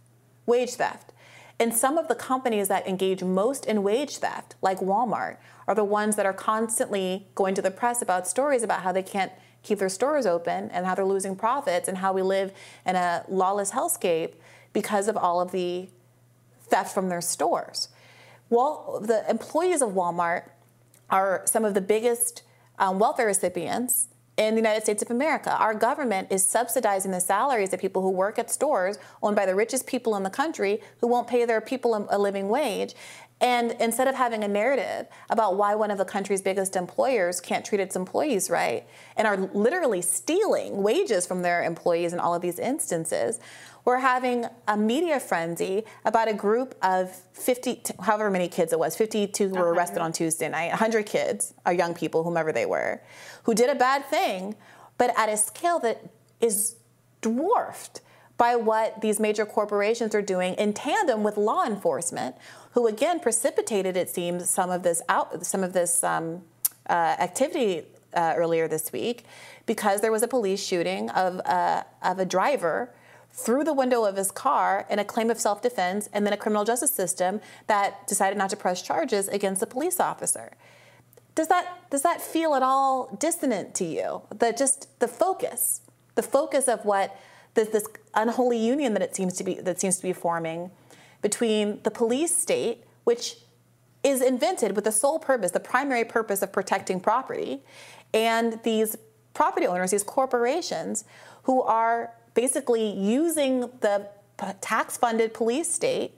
Wage theft. And some of the companies that engage most in wage theft, like Walmart, are the ones that are constantly going to the press about stories about how they can't keep their stores open and how they're losing profits and how we live in a lawless hellscape because of all of the theft from their stores. Well, the employees of Walmart are some of the biggest um, welfare recipients in the United States of America. Our government is subsidizing the salaries of people who work at stores owned by the richest people in the country who won't pay their people a living wage. And instead of having a narrative about why one of the country's biggest employers can't treat its employees right and are literally stealing wages from their employees in all of these instances, we're having a media frenzy about a group of 50, however many kids it was, 52 who were arrested on Tuesday night, 100 kids, or young people, whomever they were, who did a bad thing, but at a scale that is dwarfed by what these major corporations are doing in tandem with law enforcement, who again precipitated, it seems, some of this out, some of this um, uh, activity uh, earlier this week, because there was a police shooting of uh, of a driver through the window of his car in a claim of self defense, and then a criminal justice system that decided not to press charges against the police officer. Does that, does that feel at all dissonant to you? That just the focus, the focus of what this, this unholy union that it seems to be that seems to be forming between the police state, which is invented with the sole purpose, the primary purpose of protecting property, and these property owners, these corporations, who are basically using the tax funded police state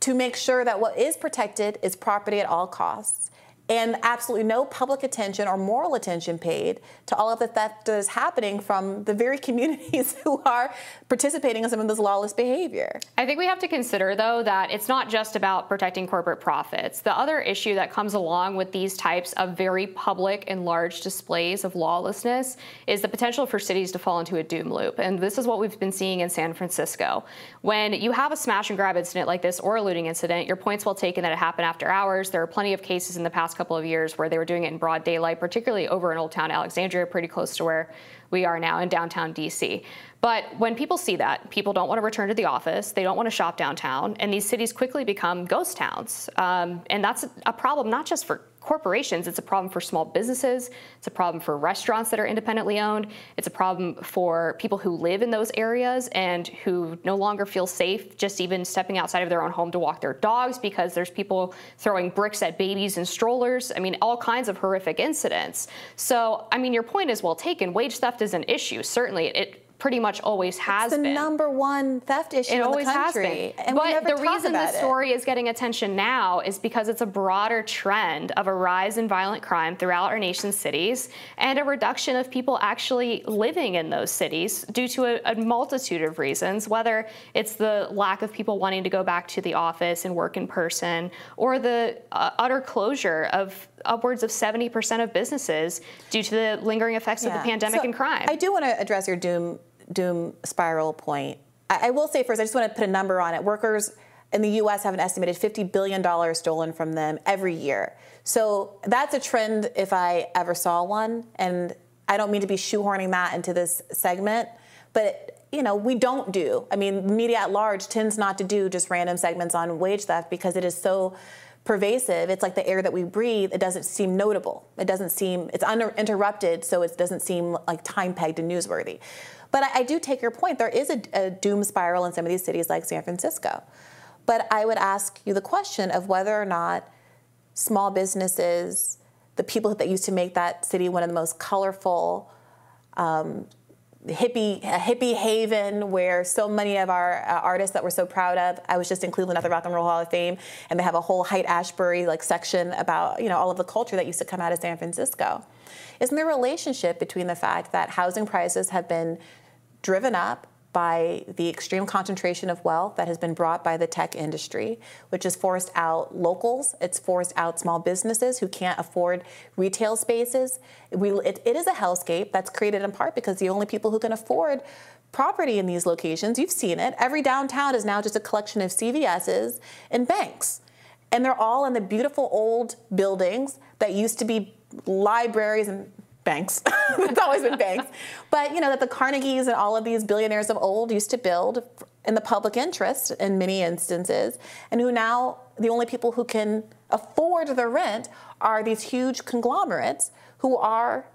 to make sure that what is protected is property at all costs and absolutely no public attention or moral attention paid to all of the theft that is happening from the very communities who are participating in some of this lawless behavior. I think we have to consider, though, that it's not just about protecting corporate profits. The other issue that comes along with these types of very public and large displays of lawlessness is the potential for cities to fall into a doom loop. And this is what we've been seeing in San Francisco. When you have a smash and grab incident like this or a looting incident, your point's well taken that it happened after hours. There are plenty of cases in the past couple of years where they were doing it in broad daylight, particularly over in Old Town Alexandria, pretty close to where we are now in downtown DC. But when people see that, people don't want to return to the office, they don't want to shop downtown, and these cities quickly become ghost towns. Um, and that's a problem not just for corporations, it's a problem for small businesses, it's a problem for restaurants that are independently owned, it's a problem for people who live in those areas and who no longer feel safe just even stepping outside of their own home to walk their dogs because there's people throwing bricks at babies in strollers. I mean, all kinds of horrific incidents. So, I mean, your point is well taken. Wage theft is an issue. Certainly, it pretty much always has it's the been. number one theft issue it in always the country. has been. And but the reason this it. story is getting attention now is because it's a broader trend of a rise in violent crime throughout our nation's cities and a reduction of people actually living in those cities due to a, a multitude of reasons, whether it's the lack of people wanting to go back to the office and work in person or the uh, utter closure of upwards of 70% of businesses due to the lingering effects of the pandemic So and crime. I do want to address your doom doom spiral point. I, I will say first, I just want to put a number on it. Workers in the U.S. have an estimated $50 billion stolen from them every year. So that's a trend if I ever saw one. And I don't mean to be shoehorning that into this segment, but you know, we don't do. I mean, media at large tends not to do just random segments on wage theft because it is so pervasive. It's like the air that we breathe. It doesn't seem notable. It doesn't seem, it's uninterrupted, so it doesn't seem like time pegged and newsworthy. But I, I do take your point. There is a, a doom spiral in some of these cities like San Francisco. But I would ask you the question of whether or not small businesses, the people that used to make that city one of the most colorful, um, hippie a hippie haven where so many of our uh, artists that we're so proud of. I was just in Cleveland at the Rock and Roll Hall of Fame, and they have a whole Haight Ashbury like section about you know all of the culture that used to come out of San Francisco. Isn't there a relationship between the fact that housing prices have been driven up by the extreme concentration of wealth that has been brought by the tech industry, which has forced out locals. It's forced out small businesses who can't afford retail spaces. We, it, it is a hellscape that's created in part because the only people who can afford property in these locations, you've seen it, every downtown is now just a collection of CVS's and banks. And they're all in the beautiful old buildings that used to be libraries and banks. it's always been banks. But you know that the Carnegies and all of these billionaires of old used to build in the public interest in many instances, and who now the only people who can afford the rent are these huge conglomerates who are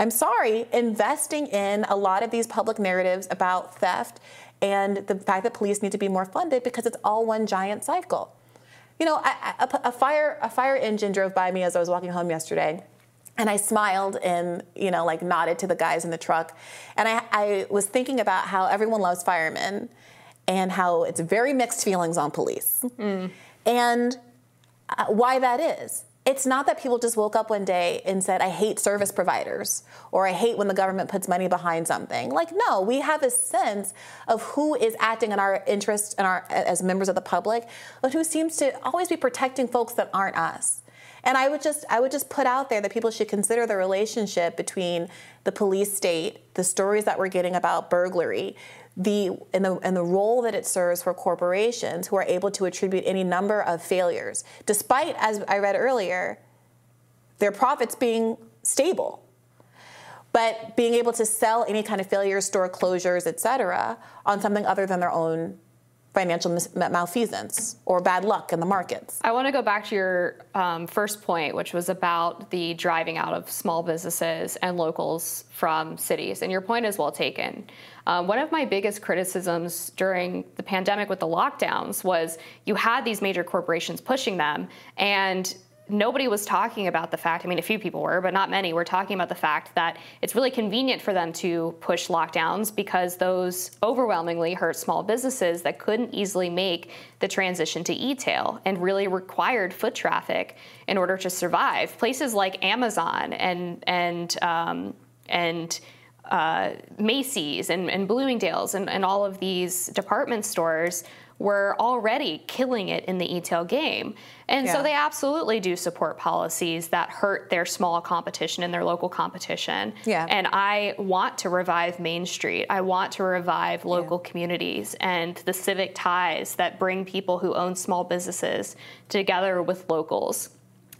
I'm sorry, investing in a lot of these public narratives about theft and the fact that police need to be more funded because it's all one giant cycle. You know, a, a, a fire a fire engine drove by me as I was walking home yesterday and I smiled and, you know, like nodded to the guys in the truck. And I, I was thinking about how everyone loves firemen and how it's very mixed feelings on police. Mm. And uh, why that is. It's not that people just woke up one day and said, I hate service providers or I hate when the government puts money behind something. Like, no, we have a sense of who is acting in our interest and our, as members of the public, but who seems to always be protecting folks that aren't us. And I would just I would just put out there that people should consider the relationship between the police state, the stories that we're getting about burglary, the and the and the role that it serves for corporations who are able to attribute any number of failures, despite, as I read earlier, their profits being stable. But being able to sell any kind of failures, store closures, et cetera, on something other than their own financial malfeasance or bad luck in the markets. I want to go back to your um, first point, which was about the driving out of small businesses and locals from cities. And your point is well taken. Um, one of my biggest criticisms during the pandemic with the lockdowns was you had these major corporations pushing them, and nobody was talking about the fact, I mean, a few people were, but not many, were talking about the fact that it's really convenient for them to push lockdowns because those overwhelmingly hurt small businesses that couldn't easily make the transition to e-tail and really required foot traffic in order to survive. Places like Amazon and, and, um, and uh, Macy's and, and Bloomingdale's and, and all of these department stores were already killing it in the e-tail game. And yeah. so they absolutely do support policies that hurt their small competition and their local competition. Yeah. And I want to revive Main Street. I want to revive local yeah. communities and the civic ties that bring people who own small businesses together with locals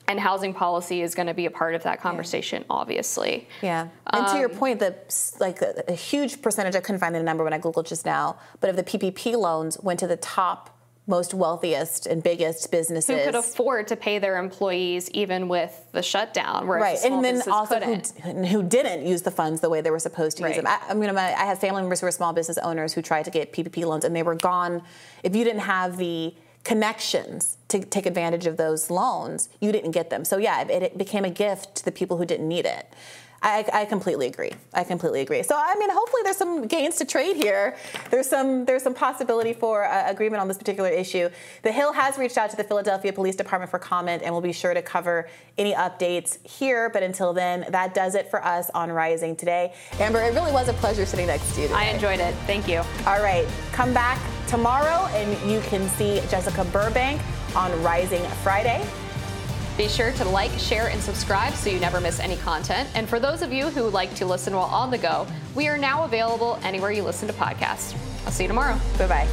and housing policy is going to be a part of that conversation, yeah. obviously. Yeah. And um, to your um, point, that like a, a, huge percentage, I couldn't find the number when I Googled just now, but of the PPP loans went to the top most wealthiest and biggest businesses who could afford to pay their employees even with the shutdown right and then also who, who, didn't use the funds the way they were supposed to right. use them I, I mean I have family members who are small business owners who tried to get ppp loans and they were gone if you didn't have the connections to take advantage of those loans, you didn't get them. So yeah, it, it became a gift to the people who didn't need it. I, I, completely agree. I completely agree. So I mean, hopefully there's some gains to trade here. There's some there's some possibility for uh, agreement on this particular issue. The Hill has reached out to the Philadelphia Police Department for comment, and we'll be sure to cover any updates here. But until then, that does it for us on Rising today. Amber, it really was a pleasure sitting next to you. Today. I enjoyed it. Thank you. All right, come back tomorrow, and you can see Jessica Burbank on Rising Friday. Be sure to like, share, and subscribe so you never miss any content. And for those of you who like to listen while on the go, we are now available anywhere you listen to podcasts. I'll see you tomorrow. Bye bye.